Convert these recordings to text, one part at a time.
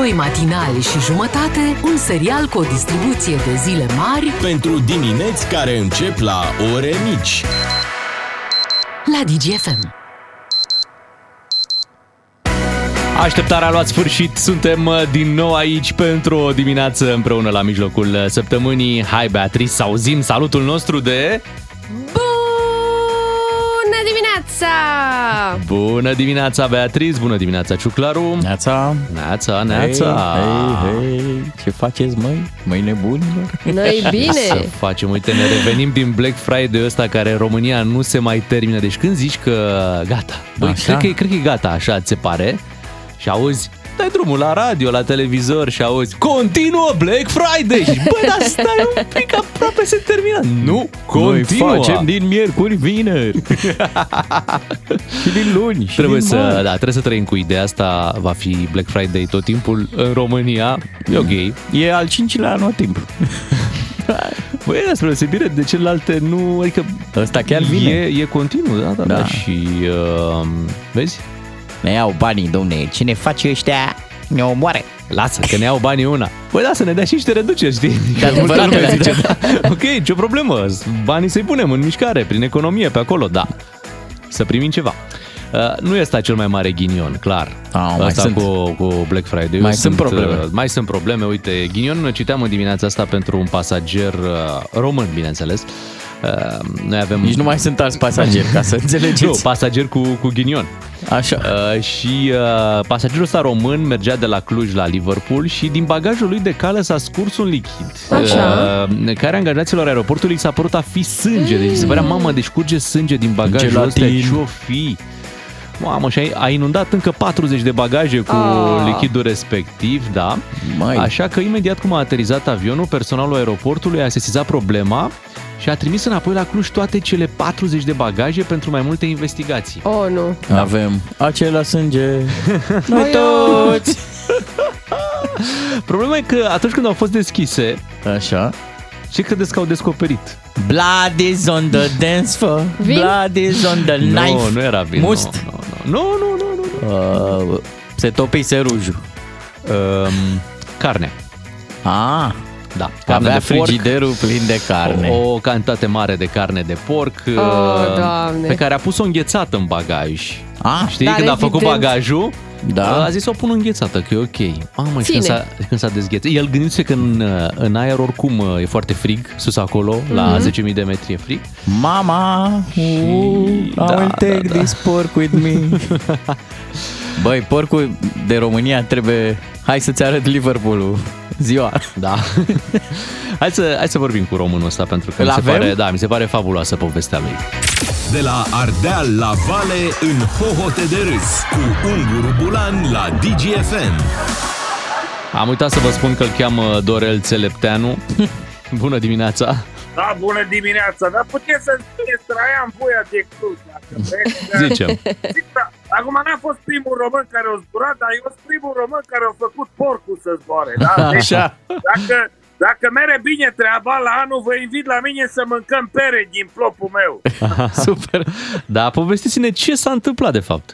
Doi matinali și jumătate, un serial cu o distribuție de zile mari Pentru dimineți care încep la ore mici. la DGFM. Așteptarea a luat sfârșit, suntem uh, din nou aici pentru o dimineață împreună la mijlocul uh, săptămânii. Hai Beatrice, să auzim salutul nostru de... Bună dimineața! Bună dimineața Beatrice, bună dimineața Ciuclaru. Neața! Neața, neața. Hei, hei, hei, ce faceți, măi? Măi nebunilor? Noi bine! Să facem, uite, ne revenim din Black Friday ăsta care în România nu se mai termină. Deci când zici că gata, băi, Așa? cred că, e- cred că e gata, așa ți se pare, și auzi, dai drumul la radio, la televizor și auzi, continuă Black Friday! Și bă, dar stai un pic, aproape se termină. Nu, Noi continuă! facem din miercuri vineri și din luni și Trebuie din să, marți. da, trebuie să trăim cu ideea asta, va fi Black Friday tot timpul în România. E ok. E al cincilea anotimp. Băi, spre deosebire de celelalte, nu, adică Ăsta chiar vine. E, e continuu, da, da, da. Da. Și, uh, vezi, Ne iau banii, domne. Cine face ăștia ne omoare. lasă că ne iau banii una. Păi da, să ne dea și niște reduceri, știi? Da, Că multă adevărat, lume da. zice, da. Ok, ce problemă, banii să-i punem în mișcare, prin economie, pe acolo, da. Să primim ceva. Uh, nu este cel mai mare ghinion, clar. Ah, mai Asta sunt. cu, cu Black Friday. Mai sunt probleme. uh, mai sunt probleme. Uite, ghinion citeam în dimineața asta pentru un pasager uh, român, bineînțeles. Uh, noi avem... Nici nu mai sunt alți pasageri, ca să Nu, înțelegeți. pasager cu, cu ghinion. Așa. Uh, și uh, pasagerul ăsta român mergea de la Cluj la Liverpool și din bagajul lui de cală s-a scurs un lichid. Așa. Uh, care angajaților aeroportului s-a părut a fi sânge. Deci se părea, mamă, deci curge sânge din bagajul ăsta. Gelatin. Ce-o fi? Mamă, și a, a inundat încă 40 de bagaje cu Ah. lichidul respectiv, da. Măi. Așa că imediat cum a aterizat avionul, personalul aeroportului a sesizat problema și a trimis înapoi la Cluj toate cele 40 de bagaje pentru mai multe investigații. Oh, nu. Avem acela sânge. Noi toți. Problema e că atunci când au fost deschise, Așa. ce credeți că au descoperit? Blood is on the dance floor. Vin? Blood is on the knife. Nu, nu era vin. Must. Nu, nu, nu, nu, nu. nu. Uh, se topise rujul. Um, carne. Ah, Da, carne avea de porc. frigiderul plin de carne. O, o cantitate mare de carne de porc uh, Doamne. pe care a pus-o înghețată în bagaj. Ah, Știi, Dar când a făcut evident. bagajul, Da. a zis o pun înghețată, că e ok. Mamă, și când Ține. s-a, când s-a dezghețat. El gândise că în, în aer oricum e foarte frig, sus acolo, la Mhm. 10.000 de metri e frig. Mama, uh, I Da, will take da, da. this pork with me. Băi, porcul de România trebuie... Hai să-ți arăt Liverpool-ul. Ziua. Da. hai, să, hai să vorbim cu românul ăsta pentru că Îl mi se, avem? pare, da, mi se pare fabuloasă povestea lui. De la Ardeal la Vale în hohote de râs cu Unguru Bulan la DGFM. Am uitat să vă spun că îl cheamă Dorel Țelepteanu. Bună dimineața! Da, bună dimineața, dar puteți să spuneți Traian Voia de Cluj, dacă vreți. Zicem. Zic, da, Acum n-a fost primul român care a zburat, dar e fost primul român care a făcut porcul să zboare. Da? Deci, Așa. dacă, dacă mere bine treaba, la anul vă invit la mine să mâncăm pere din plopul meu. Super. Da, povestiți-ne ce s-a întâmplat de fapt.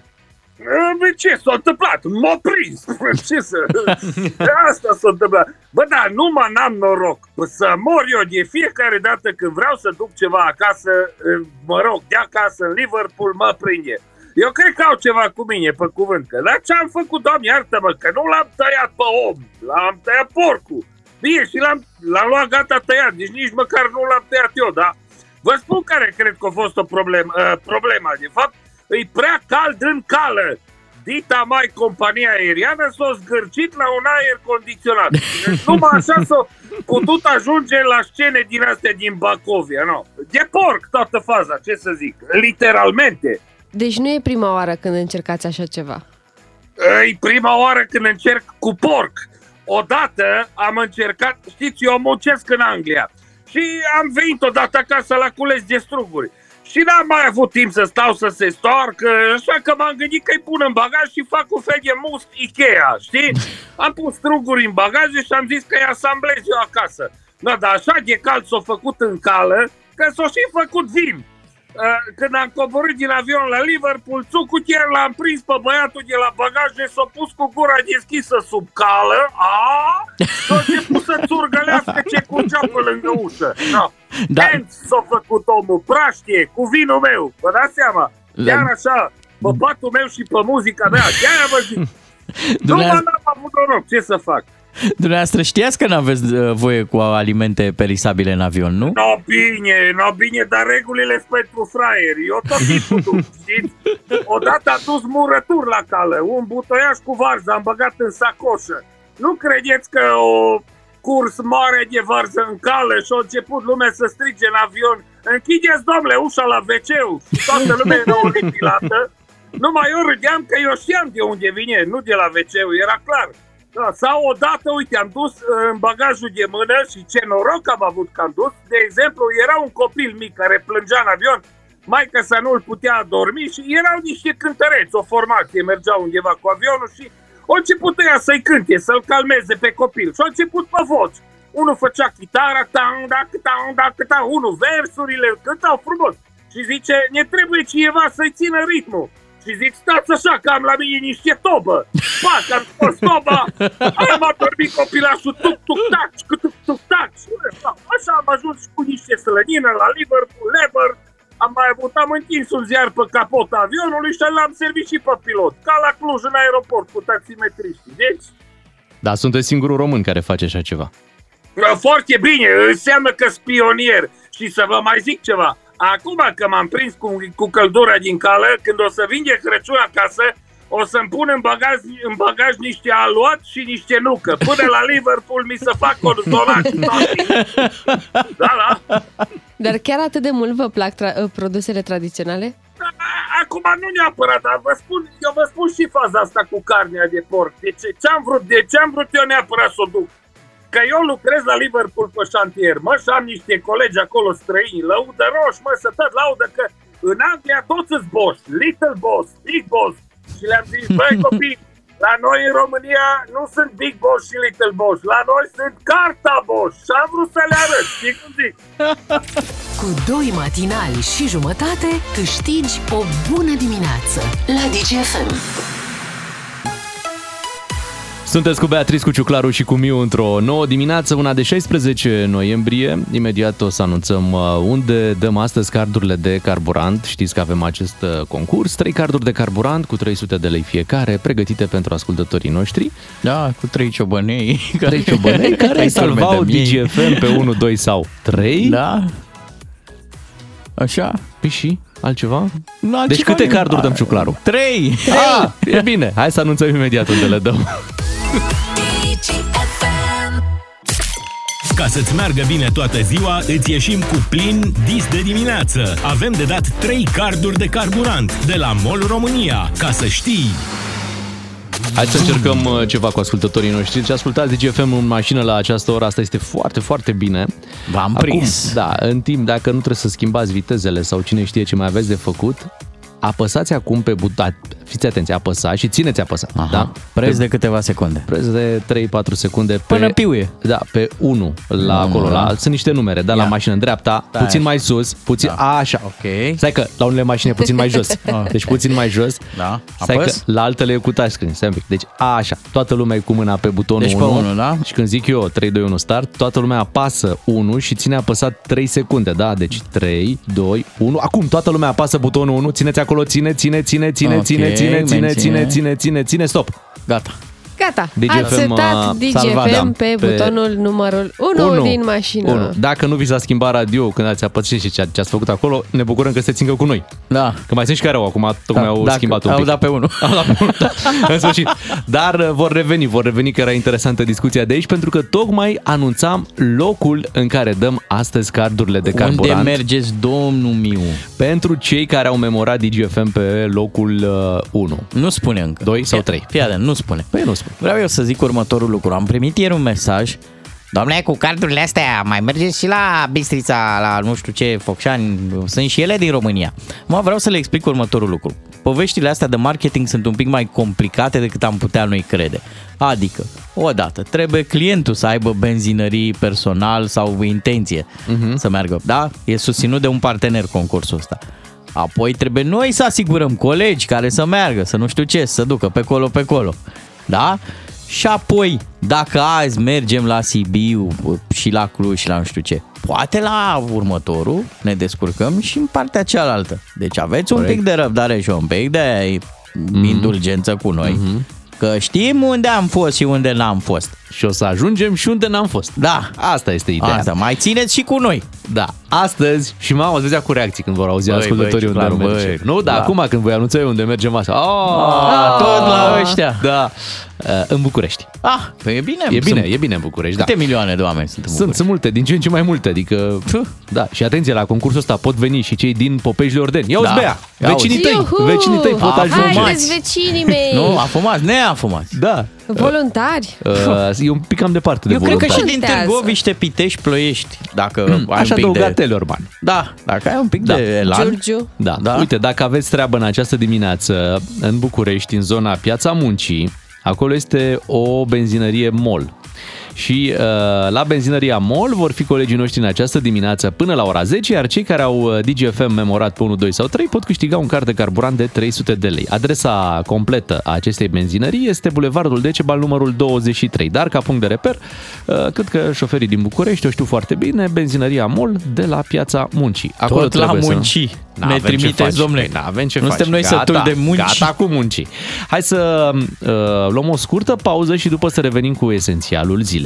Bă, Ce s-a întâmplat? M-a prins. Ce să... Asta s-a întâmplat. Bă, da, numai n-am noroc. Să mor eu de fiecare dată când vreau să duc ceva acasă, mă rog, de acasă în Liverpool, mă prinde. Eu cred că au ceva cu mine, pe cuvânt. Că dar ce am făcut, doamne, iartă-mă, că nu l-am tăiat pe om. L-am tăiat porcul. Bine, și l-am, l-am luat gata tăiat. Deci nici măcar nu l-am tăiat eu, da? Vă spun care cred că a fost o problemă, uh, problema. De fapt, e prea cald în cală. Dita mai compania aeriană s-a zgârcit la un aer condiționat. Deci numai așa s-a putut ajunge la scene din astea din Bacovia, nu? De porc toată faza, ce să zic, literalmente. Deci nu e prima oară când încercați așa ceva. E prima oară când încerc cu porc. Odată am încercat, știți, eu muncesc în Anglia și am venit odată acasă la cules de struguri. Și n-am mai avut timp să stau să se stoarcă, așa că m-am gândit că-i pun în bagaj și fac un fel de must Ikea, știi? Am pus struguri în bagaje și am zis că îi asamblez eu acasă. Da, dar așa de cald s-a făcut în cală, că s-a și făcut vin. Uh, când am coborât din avion la Liverpool, țucu chiar l-am prins pe băiatul de la bagaj și s-a pus cu gura deschisă sub cală, a, și a început să țurgălească ce curgea pe lângă ușă. No. Da. Da. s-a făcut omul, praștie, cu vinul meu, vă dați seama? Chiar așa, pe patul meu și pe muzica mea, chiar vă zic. Nu Dumneavoastră- m-am avut noroc, ce să fac? Dumneavoastră știați că n-aveți uh, voie cu alimente perisabile în avion, nu? No bine, no bine, dar regulile sunt pentru fraieri. Eu tot timpul duc, știți? Odată a dus murături la cală, un butoiaș cu varză am băgat în sacoșă. Nu credeți că o curs mare de varză în cală și a început lumea să strige în avion Închideți, domnule, ușa la wc și toată lumea era oripilată. Numai eu râdeam că eu știam de unde vine, nu de la wc era clar. Da, sau odată, uite, am dus uh, în bagajul de mână și ce noroc am avut că am dus. De exemplu, era un copil mic care plângea în avion, maica să nu-l putea dormi și erau niște cântăreți, o formație, mergeau undeva cu avionul și a început ea să-i cânte, să-l calmeze pe copil și a început pe voci. Unul făcea chitara, tang, dac, tang, dac, tang, unul versurile, îl cântau frumos. Și zice, ne trebuie cineva să-i țină ritmul. Și zic, stați așa că am la mine niște tobă. Pac, am scos toba, am adormit copilașul, tuc, tuc, tac, tuc, tuc, tac. Și, bă, Așa am ajuns și cu niște slănină la Liverpool, Lever. Am mai avut, am întins un ziar pe capota avionului și l-am servit și pe pilot. Ca la Cluj în aeroport cu taximetriștii. Deci, Da, sunteți singurul român care face așa ceva. Foarte bine, înseamnă că spionier. Și să vă mai zic ceva. Acum că m-am prins cu, cu căldura din cală, când o să vin de Crăciun acasă, o să-mi pun în bagaj, în bagaj niște aluat și niște nucă. Până la Liverpool mi se fac coordonat și toate. Da, da. Dar chiar atât de mult vă plac tra- uh, produsele tradiționale? Acum nu neapărat, dar vă spun, eu vă spun și faza asta cu carnea de porc. De ce, ce am vrut, de ce am vrut eu neapărat să o duc? Că eu lucrez la Liverpool pe șantier, mă, și am niște colegi acolo străini, lăudă roși, mă, să tot laudă că în Anglia toți sunt boss, little boss, big boss. Și le-am zis, băi copii, la noi în România nu sunt big boss și little boss, la noi sunt carta boss. Și am vrut să le arăt, știi cum zic? Cu doi matinali și jumătate câștigi o bună dimineață la DGFM. Sunteți cu Beatrice, cu Ciuclaru și cu Miu într-o nouă dimineață, una de 16 noiembrie. Imediat o să anunțăm uh, unde dăm astăzi cardurile de carburant. Știți că avem acest uh, concurs, trei carduri de carburant cu 300 de lei fiecare, pregătite pentru ascultătorii noștri. Da, cu trei ciobănei. Trei ciobănei care salvau DGFM pe 1, 2 sau 3. Da. Așa. Păi și altceva? Nu, Deci altceva câte nu. carduri dăm Ciuclaru? Trei. Ah, e bine. Hai să anunțăm imediat unde le dăm. Ca să-ți meargă bine toată ziua, îți ieșim cu plin dis de dimineață. Avem de dat 3 carduri de carburant de la MOL România. Ca să știi... Hai să încercăm uh, ceva cu ascultătorii noștri. Deci ascultați DGFM în mașină la această oră, asta este foarte, foarte bine. V-am Acum, prins. da, în timp, dacă nu trebuie să schimbați vitezele sau cine știe ce mai aveți de făcut, apăsați acum pe buton, fiți atenți, apăsați și țineți apăsat. Aha. Da? Preț Pe- de câteva secunde. preț de 3-4 secunde pe... Până piuie. Da, pe 1 la Unu, acolo, da. la, sunt niște numere, da, la Ia. mașină în dreapta, Da, puțin așa. mai sus, puțin, Da. așa. Ok. Stai că la unele mașini e puțin mai jos. Ah. Deci puțin mai jos. Da. Stai că Apăs? la altele e cu touchscreen. Stai un pic. Deci așa, toată lumea e cu mâna pe butonul Deci pe 1. unu, da? Și când zic eu 3, 2, 1 start, toată lumea apasă 1 și ține apăsat 3 secunde, da? Deci 3, 2, 1. Acum toată lumea apasă butonul 1, țineți acolo, ține, ține, ține, ține, Ok, ține, ține, ține, menține. ține, ține, ține, ține, stop. Gata. Gata, DGFM, ați setat uh, DGFM salvat, da, pe, pe- butonul numărul 1 Unu. din mașină. Unu. Dacă nu vi s-a schimbat radio când ați apăsat și ce ce ați făcut acolo, ne bucurăm că sunteți încă cu noi. Da. Că mai sunt și care au acum, tocmai Da, au dacă- schimbat un au pic. dat pe unul. Au dat pe unul, da. în sfârșit. Dar uh, vor reveni, vor reveni că era interesantă discuția de aici, pentru că tocmai anunțam locul în care dăm astăzi cardurile de Unde carburant mergeți, domnul Miu? pentru cei care au memorat DGFM pe locul uh, 1. Nu spune încă. Doi sau Fii- trei? Fii atent, nu spune. Păi nu spun. Vreau eu să zic următorul lucru. Am primit ieri un mesaj Domnule, cu cardurile astea mai mergeți și la Bistrița, la nu știu ce, Focșani, sunt și ele din România. Mă, vreau să le explic următorul lucru. Poveștile astea de marketing sunt un pic mai complicate decât am putea noi crede. Adică, odată, trebuie clientul să aibă benzinării personal sau intenție uh-huh. să meargă. Da? E susținut de un partener concursul ăsta. Apoi trebuie noi să asigurăm colegi care să meargă, să nu știu ce, să ducă pe colo, pe colo. Da? Și apoi, dacă azi mergem la Sibiu și la Cluj și la nu știu ce, poate la următorul ne descurcăm și în partea cealaltă. Deci aveți un Corect. pic de răbdare și un pic de indulgență cu noi. Că știm unde am fost și unde n-am fost. Și o să ajungem și unde n-am fost. Da. Asta este ideea. Asta, mai țineți și cu noi. Da, astăzi și mama o să vedea cu reacții când vor auzi Băi, ascultătorii băi, unde clar, merge. băi. Nu, da, Da. acum când voi anunța eu unde mergem asta. Ah, Oh, tot la ăștia. Da, Uh, în București. Ah, păi e bine. E bine, sunt, e bine în București, da. Câte milioane de oameni sunt în Sunt, București? sunt multe, din ce în ce mai multe, adică... Da, și atenție, la concursul ăsta pot veni și cei din Popejile Ordeni. Ia-uzi, Da. Bea, Ia vecinii tăi, Iuhu! vecinii tăi pot ajunge. Haideți, vecinii mei! Nu, afumați, neafumați. Da, Voluntari? uh, e un pic cam departe de Eu cred că voluntari. și din Contează. Târgoviște, Pitești, Ploiești, dacă ai Aș un pic adăuga de... Teleorman. Da, dacă ai un pic Da. de elan. Giurgiu? Da. Da. da, uite, dacă aveți treabă în această dimineață în București, în zona Piața Muncii, acolo este o benzinărie MOL. Și uh, la benzinăria MOL vor fi colegii noștri în această dimineață până la ora 10, iar cei care au uh, DGFM memorat pe 1, 2 sau 3 pot câștiga un card de carburant de 300 de lei. Adresa completă a acestei benzinării este Bulevardul Decebal numărul 23, dar ca punct de reper, uh, cred că șoferii din București o știu foarte bine, benzinăria MOL de la Piața Muncii. Tot la trebuie să- muncii. N-avem Ne ce trimiteți, faci, domnule. păi, N-avem ce Nu faci. suntem noi sătuli de munci. Gata cu muncii. Hai să uh, luăm o scurtă pauză și după să revenim cu esențialul zilei.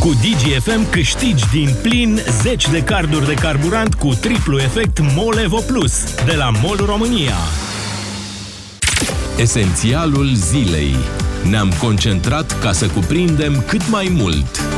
Cu DGFM câștigi din plin 10 de carduri de carburant cu triplu efect Molevo Plus de la MOL România. Esențialul zilei. Ne-am concentrat ca să cuprindem cât mai mult.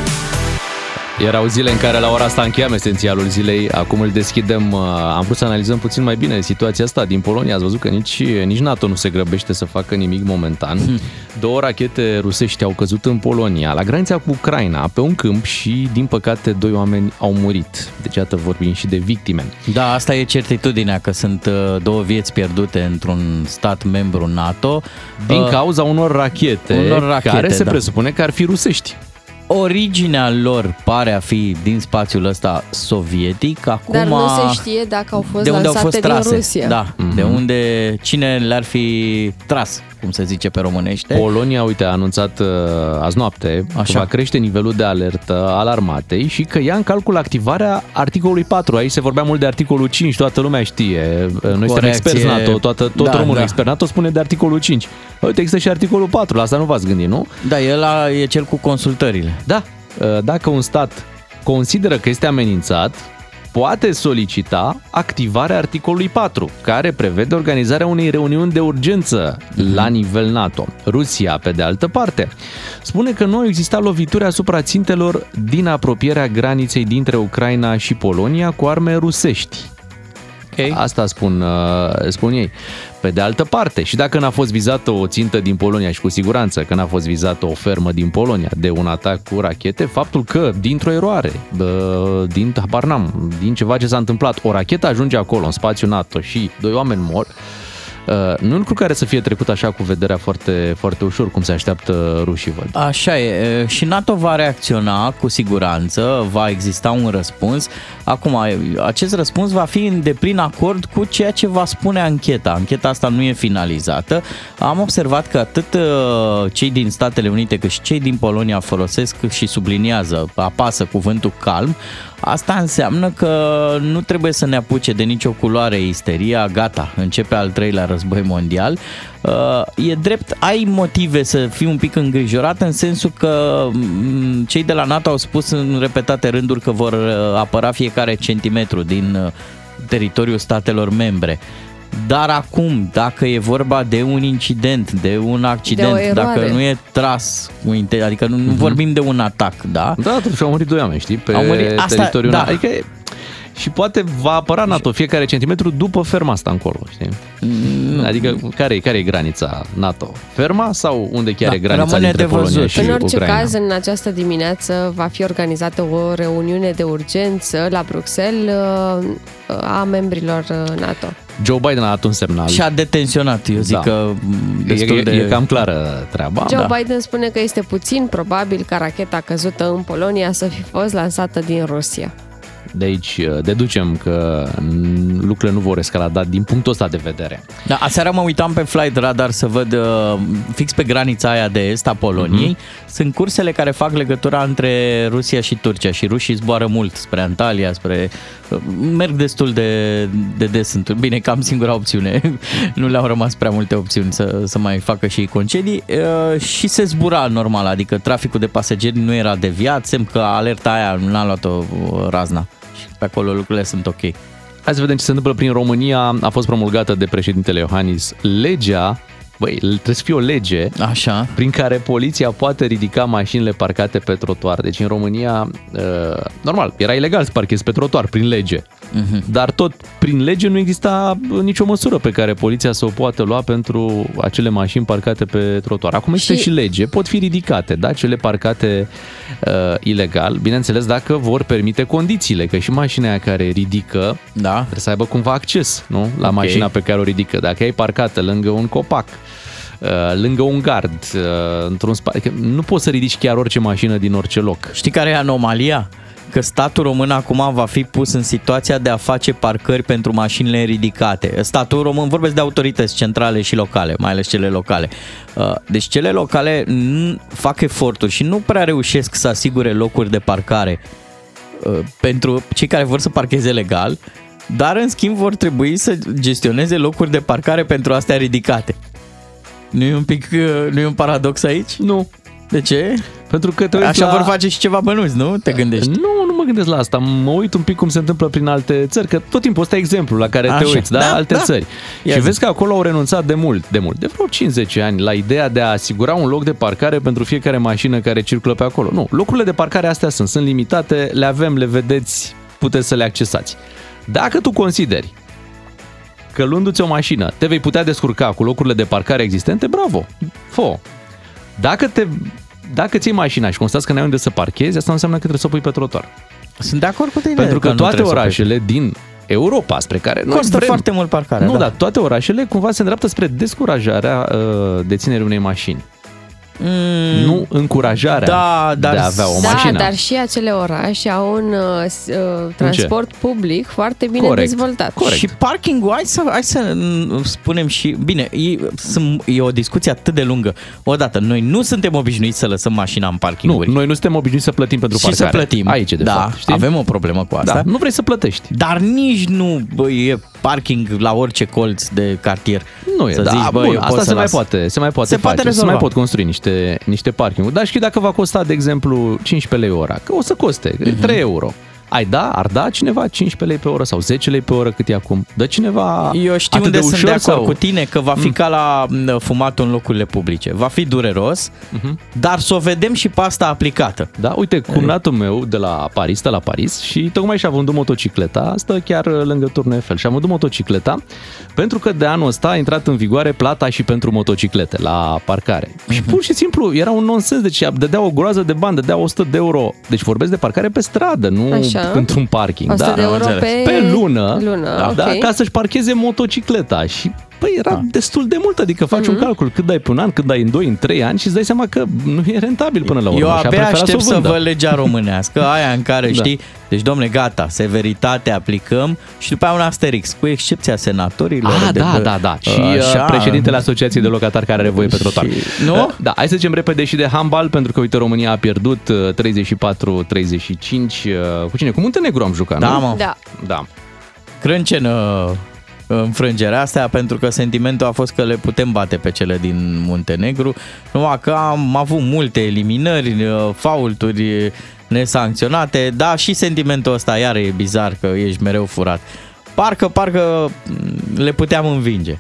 Erau zile în care la ora asta încheiam esențialul zilei, acum îl deschidem, uh, am vrut să analizăm puțin mai bine situația asta din Polonia, ați văzut că nici, nici NATO nu se grăbește să facă nimic momentan. Hmm. Două rachete rusești au căzut în Polonia, la granița cu Ucraina, pe un câmp și, din păcate, doi oameni au murit. Deci, iată, vorbim și de victime. Da, asta e certitudinea că sunt uh, două vieți pierdute într-un stat membru NATO. Din Uh, cauza unor rachete, unor rachete, care se da. presupune că ar fi rusești. Originea lor pare a fi din spațiul ăsta sovietic. Acum, Dar nu se știe dacă au fost de unde au lansate fost trase. din Rusia. Da, de unde, cine le-ar fi tras, cum se zice pe românește. Polonia, uite, a anunțat uh, azi noapte Așa. Așa. că va crește nivelul de alertă al armatei și că ia în calcul activarea articolului 4. Aici se vorbea mult de articolul 5, toată lumea știe. Uh, Noi o suntem reacție- experți NATO, toată, tot Da, românul da. expert NATO spune de articolul 5. Uite, există și articolul 4, la asta nu v-ați gândit, nu? Da, el a, e cel cu consultările. Da, uh, dacă un stat consideră că este amenințat, poate solicita activarea articolului 4, care prevede organizarea unei reuniuni de urgență la nivel NATO. Rusia, pe de altă parte, spune că nu au existat lovituri asupra țintelor din apropierea graniței dintre Ucraina și Polonia cu arme rusești. Ok. Asta spun, uh, spun ei. Pe de altă parte, și dacă n-a fost vizată o țintă din Polonia și cu siguranță că n-a fost vizată o fermă din Polonia de un atac cu rachete, faptul că dintr-o eroare, bă, din habar n-am, din ceva ce s-a întâmplat, o rachetă ajunge acolo în spațiul NATO și doi oameni mor, uh, nu e un lucru care să fie trecut așa cu vederea foarte, foarte ușor, cum se așteaptă rușii, văd. Așa e. e, Și NATO va reacționa cu siguranță, va exista un răspuns. Acum, acest răspuns va fi în deplin acord cu ceea ce va spune ancheta. Ancheta asta nu e finalizată. Am observat că atât uh, cei din Statele Unite cât și cei din Polonia folosesc și subliniază, apasă cuvântul calm. Asta înseamnă că nu trebuie să ne apuce de nicio culoare isteria, gata, începe al treilea război mondial. Uh, E drept, ai motive să fii un pic îngrijorat în sensul că mm, cei de la NATO au spus în repetate rânduri că vor uh, apăra fiecare centimetru din uh, teritoriul statelor membre. Dar acum, dacă e vorba de un incident, de un accident, eroare. dacă nu e tras, cu inte- adică nu, nu vorbim de un atac, da? Da, totuși au murit doi oameni, știi, pe Au murit- asta- teritoriul da. NATO. Adică e- și poate va apăra NATO fiecare centimetru după ferma asta încolo, știi? Adică care, care e granița NATO? Ferma sau unde chiar Da, e granița rămâne dintre de văzut. Polonia și Și În orice Ucraina? caz, în această dimineață va fi organizată o reuniune de urgență la Bruxelles uh, a membrilor uh, NATO. Joe Biden a dat un semnal. Și a detenționat, eu zic Da. că m, destul e, de... e cam clară treaba. Joe da. Biden spune că este puțin probabil ca racheta căzută în Polonia să fi fost lansată din Rusia. De aici uh, deducem că mm, lucrurile nu vor escalada din punctul ăsta de vedere. Da, aseară mă uitam pe Flight Radar să văd uh, fix pe granița aia de est a Poloniei. Uh-huh. Sunt cursele care fac legătura între Rusia și Turcia și rușii zboară mult spre Antalya, spre... Uh, merg destul de, de des. Sunt, bine, cam singura opțiune. nu le-au rămas prea multe opțiuni să, să mai facă și concedii. Uh, și se zbura normal, adică traficul de pasageri nu era deviat, semn că alerta aia n-a luat-o uh, razna. Și pe acolo lucrurile sunt ok. Hai să vedem ce se întâmplă prin România. A fost promulgată de președintele Iohannis legea Băi, trebuie să fie o lege Așa. prin care poliția poate ridica mașinile parcate pe trotuar. Deci în România, uh, normal, era ilegal să parchezi pe trotuar prin lege. Uh-huh. Dar tot prin lege nu exista nicio măsură pe care poliția să o poată lua pentru acele mașini parcate pe trotuar. Acum există și, și lege, pot fi ridicate, da, cele parcate uh, ilegal, bineînțeles dacă vor permite condițiile, că și mașina aia care ridică da. trebuie să aibă cumva acces nu? la okay. mașina pe care o ridică. Dacă ai parcată lângă un copac, uh, lângă un gard, uh, într-un spațiu. Nu poți să ridici chiar orice mașină din orice loc. Știi care e anomalia? că statul român acum va fi pus în situația de a face parcări pentru mașinile ridicate. Statul român, vorbesc de autorități centrale și locale, mai ales cele locale. Uh, deci cele locale fac eforturi și nu prea reușesc să asigure locuri de parcare uh, pentru cei care vor să parcheze legal, dar în schimb vor trebui să gestioneze locuri de parcare pentru astea ridicate. Nu e un pic, uh, nu e un paradox aici? Nu. De ce? Pentru că te Așa la... vor face și ceva bănuți, nu? Te gândești? Nu, nu mă gândesc la asta. Mă uit un pic cum se întâmplă prin alte țări, că tot timpul ăsta e exemplu la care Așa. te uiți, da? da alte da. țări. Ia și zi. vezi că acolo au renunțat de mult, de mult, de vreo 50 ani, la ideea de a asigura un loc de parcare pentru fiecare mașină care circulă pe acolo. Nu, locurile de parcare astea sunt, sunt limitate, le avem, le vedeți, puteți să le accesați. Dacă tu consideri că luându-ți o mașină te vei putea descurca cu locurile de parcare existente, bravo, fă Dacă te dacă ți mașina și constați că n-ai unde să parchezi, asta înseamnă că trebuie să o pui pe trotuar. Sunt de acord cu tine. Pentru că, că toate orașele din Europa, spre care noi Costă vrem, foarte mult parcarea. Nu, da. dar toate orașele cumva se îndreaptă spre descurajarea uh, deținerii unei mașini. Mm, nu încurajarea da, dar, de a avea o da, mașină. Da, dar și acele orașe au un uh, uh transport Ce? public foarte bine Corect. dezvoltat. Corect. Și parking hai să, hai să spunem și... Bine, e, e o discuție atât de lungă. Odată, noi nu suntem obișnuiți să lăsăm mașina în parking Nu, noi nu suntem obișnuiți să plătim pentru și parcare. să plătim. Aici, de da, fapt. Știi? avem o problemă cu asta. Da, nu vrei să plătești. Dar nici nu bă, e parking la orice colț de cartier. Nu e, să da, zici, bă, bun, asta se mai poate, se mai poate se face, poate rezolva. se mai pot construi niște, niște parking Dar și dacă va costa, de exemplu, 15 lei ora, că o să coste, uh-huh. 3 euro. Ai da, ar da cineva 15 lei pe oră sau 10 lei pe oră cât e acum? Dă cineva Eu știu atât unde de sunt ușor de acord sau... cu tine, că va fi mm. ca la fumatul în locurile publice. Va fi dureros, uh-huh. dar să o vedem și pe asta aplicată. Da, uite, cumnatul meu de la Paris, stă la Paris și tocmai și-a vândut motocicleta, stă chiar lângă turnul Eiffel și-a vândut motocicleta pentru că de anul ăsta a intrat în vigoare plata și pentru motociclete la parcare. Uh-huh. Și pur și simplu era un nonsens, deci dădea o groază de bani, dădea 100 de euro. Deci vorbesc de parcare pe stradă, nu Așa. Într-un parking. 100 da, de euro pe... pe lună, lună da, okay. da, ca să-și parcheze motocicleta și Păi era da. destul de mult, adică faci mm-hmm. un mhm. calcul cât dai pe un an, cât dai în 2, în 3 ani și îți dai seama că nu e rentabil până la urmă. Eu abia aștept să, să văd legea românească, aia în care da. știi, deci domne gata, severitate aplicăm și după aia un asterix, cu excepția senatorilor. Ah, de, da, da, da. Și uh, așa, președintele Asociației de Locatari care are voie pe trotuar. Și, nu? Da, hai să zicem repede și de handbal, pentru că uite România a pierdut 34-35 uh, cu cine? Cu Muntenegru am jucat, da, nu? Mă. Da. Da. Crâncen înfrângerea asta pentru că sentimentul a fost că le putem bate pe cele din Muntenegru. Numai că am avut multe eliminări, uh, faulturi nesancționate, dar și sentimentul ăsta iar e bizar că ești mereu furat. Parcă, parcă mm, le puteam învinge.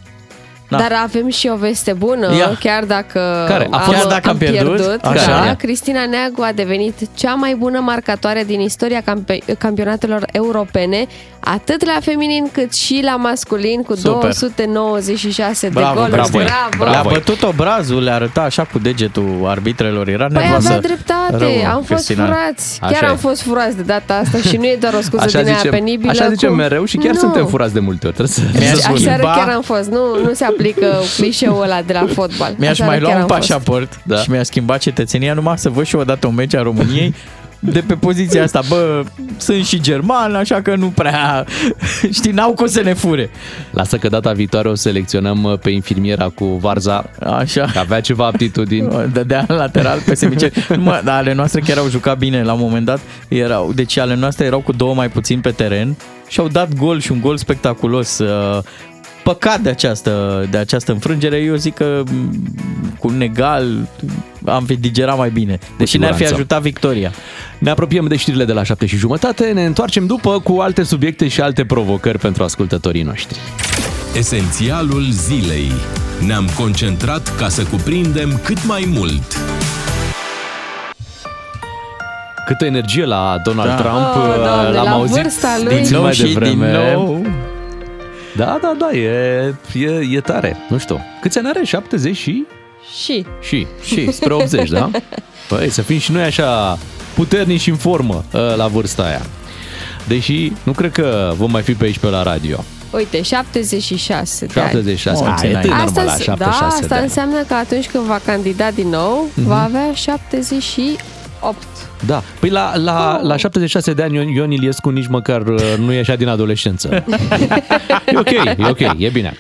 Da. Dar avem și o veste bună, Ia. chiar dacă Care? A am, chiar dacă am pierdut, pierdut Așa. da, Cristina Neagu a devenit cea mai bună marcatoare din istoria campe- campionatelor europene, atât la feminin cât și la masculin, cu Super. 296 bravo, de goluri. Bravo, bravo. Le-a bătut obrazul, le arăta așa cu degetul arbitrelor, era păi nervoasă. avea dreptate, rău, am fost Cristina. furați. Așa Chiar e. am fost furați de data asta și nu e doar o scuză Așa din aia zicem, penibilă. așa zicem cu... mereu și chiar nu. suntem furați de multe ori. Trebuie să, Mi-aș să spun. Aseară schimba- chiar am fost, nu, nu se aplică clișeul ăla de la fotbal. Mi-aș Aseară mai lua chiar un am fost. pașaport Da. și mi-a schimbat cetățenia numai să văd și o dată un meci a României de pe poziția asta, bă, sunt și german, așa că nu prea, știi, n-au cum să ne fure. Lasă că data viitoare o selecționăm uh, pe infirmiera cu Varza, Așa. că avea ceva aptitudini. Dădea în lateral pe semicer. Mă, dar ale noastre chiar au jucat bine la un moment dat. Erau, deci ale noastre erau cu două mai puțin pe teren și au dat gol și un gol spectaculos. Uh, Păcat de această, de această înfrângere, eu zic că m, cu un egal am fi digerat mai bine. Deși ne-ar fi siguranță. ajutat victoria. Ne apropiem de știrile de la 7 și jumătate, ne întoarcem după cu alte subiecte și alte provocări pentru ascultătorii noștri. Esențialul zilei. Ne-am concentrat ca să cuprindem cât mai mult. Câtă energie la Donald Da. Trump, Oh, Doamne, l-am la auzit vârsta lui. puțin Din nou mai și devreme. din nou. Da, da, da, e, e, e tare. Nu știu. Câți ani are? 70 și? Și Și, și, spre 80, da? Păi, să fim și noi așa puternici și în formă ă, la vârsta aia. Deși nu cred că vom mai fi pe aici pe la radio. uite, 76 de ani. 76, Oh, a, e țin tânăr Asta, mă, la înse- 76 da, de asta ani. înseamnă că atunci când va candida din nou, Mhm. va avea 78. Da, păi la, la, la 76 de ani Ion, Ion Iliescu nici măcar uh, nu ieșea din adolescență. E ok, e ok, e bine.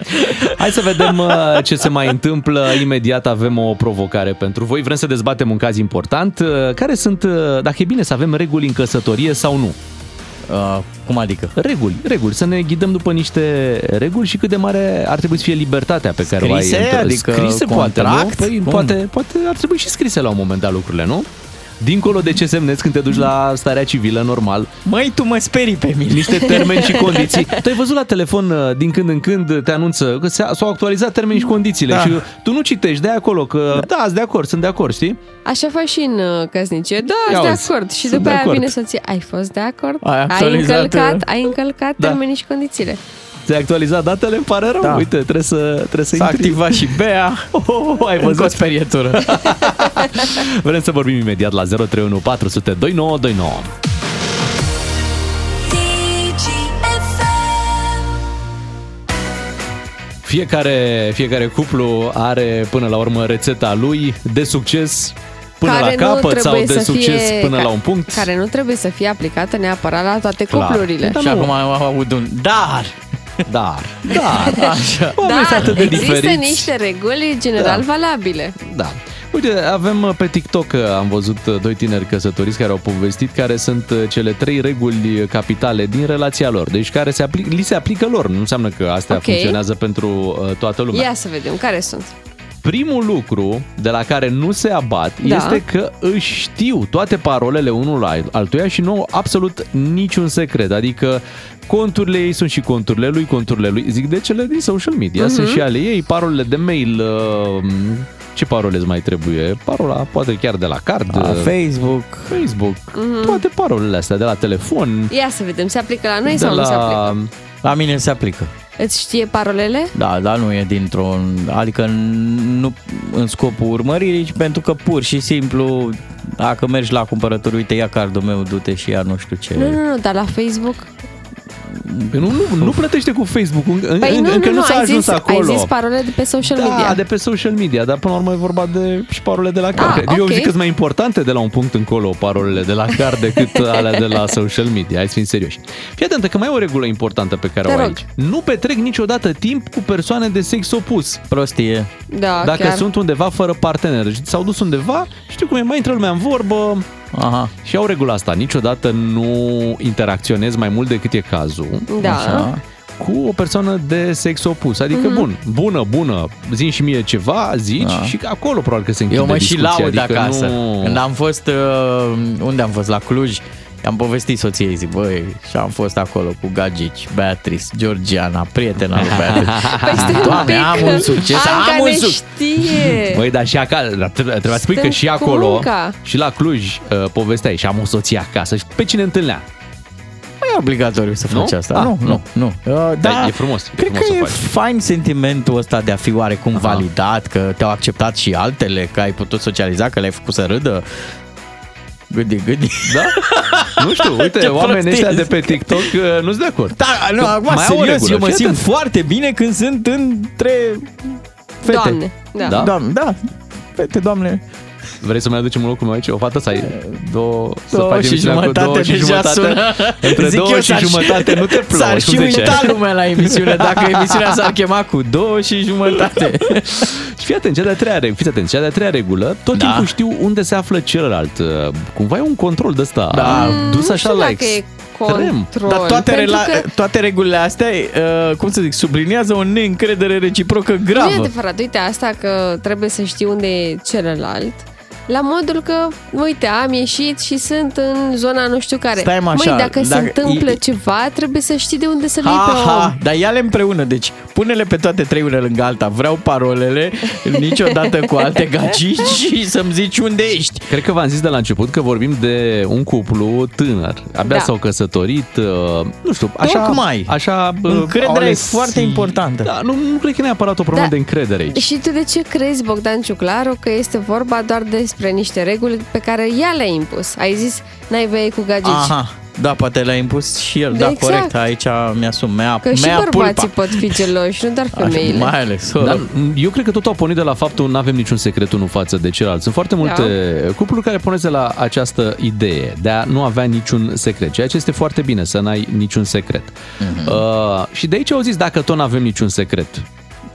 Hai să vedem uh, ce se mai întâmplă. Imediat avem o provocare pentru voi. Vrem să dezbatem un caz important. Uh, Care sunt, uh, dacă e bine să avem reguli în căsătorie sau nu? Uh, cum adică? Reguli, reguli, să ne ghidăm după niște reguli și cât de mare ar trebui să fie libertatea pe care o ai. Scrise? într- Adică scrise poate, nu? contract? Păi, Cum? poate, poate ar trebui și scrise la un moment dat lucrurile, nu? Dincolo de ce semnezi când te duci la starea civilă, normal, Măi, tu mă sperii pe mine. niște termeni și condiții. Tu ai văzut la telefon uh, din când în când te anunță că se- s-au actualizat termeni și condițiile Da. și tu nu citești de acolo că da, sunt de acord, sunt de acord, știi? Așa faci și în uh, căsnicie. Da, Ia sunt de uzi, acord. Și sunt după de aia acord. vine soția. Ai fost de acord? Ai ai actualizat, încălcat, uh, ai încălcat Da. termenii și condițiile. Ți-ai actualizat datele? Îmi pare rău. Da. Uite, trebuie să, trebuie să S-a intri. activat și Bea. Oh, oh, oh, ai Încă o văzut? sperietură. Vrem să vorbim imediat la 031 400 2929. Fiecare, fiecare cuplu are până la urmă rețeta lui de succes până care la nu capăt sau trebuie de să succes fie, până ca- la un punct. Care nu trebuie să fie aplicată neapărat la toate Clar. cuplurile. Da, și nu. acum am aud un dar. Dar, dar, Așa. oamenii sunt atât de există diferiți. niște reguli general Da. valabile. Da. Uite, avem uh, pe TikTok, uh, am văzut uh, doi tineri căsătoriți care au povestit care sunt uh, cele trei reguli capitale din relația lor. Deci care se apli- li se aplică lor. Nu înseamnă că astea Ok. funcționează pentru uh, toată lumea. Ia să vedem care sunt. Primul lucru de la care nu se abat Da. este că își știu toate parolele unul la altuia și nu au absolut niciun secret. Adică conturile ei sunt și conturile lui, conturile lui. Zic de cele din social media, sunt și ale ei, parolele de mail, uh, ce parole îți mai trebuie? Parola poate chiar de la card, La uh, Facebook. Facebook, toate parolele astea, de la telefon, Ia să vedem, se aplică la noi de sau nu se la... aplică? La mine se aplică. Îți știe parolele? Da, dar nu e dintr-un... Adică nu în scopul urmăririi, ci pentru că pur și simplu dacă mergi la cumpărături, uite, ia cardul meu, du-te și ia nu știu ce. Nu, nu, nu, dar la Facebook? Păi Nu, nu, nu plătește cu Facebook, în, Păi în, nu, încă nu, nu, nu, s-a ai ajuns zis, acolo. ai zis parole de pe social da, media. de pe social media, dar până la urmă e vorba de și parole de la card. Ah, Eu ok. zic că sunt mai importante de la un punct încolo parolele de la card decât alea de la social media. Hai să fim serioși. Fii atentă că mai e o regulă importantă pe care Te o ai rog. aici. Nu petrec niciodată timp cu persoane de sex opus. Prostie. Da, Dacă chiar. sunt undeva fără partener și s-au dus undeva, știu cum e, mai intră lumea în vorbă Aha. și au regula asta. Niciodată nu interacționezi mai mult decât e cazul Da. Așa. cu o persoană de sex opus. Adică, Mhm. bun, bună, bună, zi și mie ceva, zici Da. și acolo probabil că se închide Eu mă și discuția. laud adică acasă. Nu... Când am fost, uh, unde am fost? La Cluj. Am povestit soției, zic, băi, și am fost acolo cu Gagici, Beatrice, Georgiana, prietena lui Beatrice. Păi stai un Doamne, pic, am un succes, Anca am un ne succes. știe. Băi, dar și acasă, trebuie să spui că Suntem și cu acolo, munca. și la Cluj, uh, povesteai și am o soție acasă. Și pe cine întâlnea? Nu e obligatoriu să Nu? faci asta. Ah, nu, nu. nu, nu. Uh, Da, e frumos, e Cred frumos că să e faci. fain sentimentul ăsta de a fi oarecum Aha. validat, că te-au acceptat și altele, că ai putut socializa, că le-ai făcut să râdă. Gândi, gândi. Da? Nu știu, uite, Ce oamenii ăștia de prostie. pe TikTok uh, nu sunt de acord. Da, nu, Că acum, mai au o serios, regulă, eu mă fii simt atent. foarte bine când sunt între fete. Doamne, da. Da? Doamne, da. Fete, doamne. Vrei să mai aducem un locul meu aici? O fată să ai două, să Două faci și emisiunea cu jumătate două și deja jumătate. sună. Între Zic două eu, și s-ar și- jumătate nu te plouă. S-ar și cum zice? uita lumea la emisiune dacă emisiunea s-ar chema cu două și jumătate. Și fii atent, cea de-a treia, reg- fiți atent, cea de-a treia regulă, tot Da. timpul știu unde se află celălalt. Uh, Cumva e un control de ăsta. Da. dus nu așa știu la dacă e extrem. control. Dar toate, pentru rela- că toate regulile astea, uh, cum să zic, subliniază o neîncredere reciprocă nu e gravă. adevărat. Uite, asta că trebuie să știi unde e celălalt. La modul că, uite, am ieșit și sunt în zona nu știu care. Stai, mă, așa, Măi, dacă, se dacă întâmplă e- ceva, trebuie să știi de unde să le iei Ha, pe ha, om. dar ia-le împreună, deci pune-le pe toate trei una lângă alta. Vreau parolele, niciodată cu alte gagici și să-mi zici unde ești. Cred că v-am zis de la început că vorbim de un cuplu tânăr. Abia Da. s-au căsătorit, uh, nu știu, așa... Tocmai. Așa, uh, Încrederea au e ales- foarte importantă. Da, nu, nu cred că e neapărat o problemă Da. de încredere aici. Și tu de ce crezi, Bogdan Ciuclaru, că este vorba doar despre niște reguli pe care ea le-a impus? Ai zis, n-ai voie cu gagici. Aha, da, poate l-a impus și el. Da, Da, exact. corect, aici mi-asum mea, Că și mea bărbații pulpa. pot fi geloși, nu doar Așa, femeile. mai ales. Dar eu cred că tot au pornit de la faptul nu avem niciun secret unul față de celălalt. Sunt foarte multe cupluri care pornesc de la această idee de a nu avea niciun secret, ceea ce este foarte bine să n-ai niciun secret. Uh-huh. Uh, și de aici au zis, dacă tot nu avem niciun secret,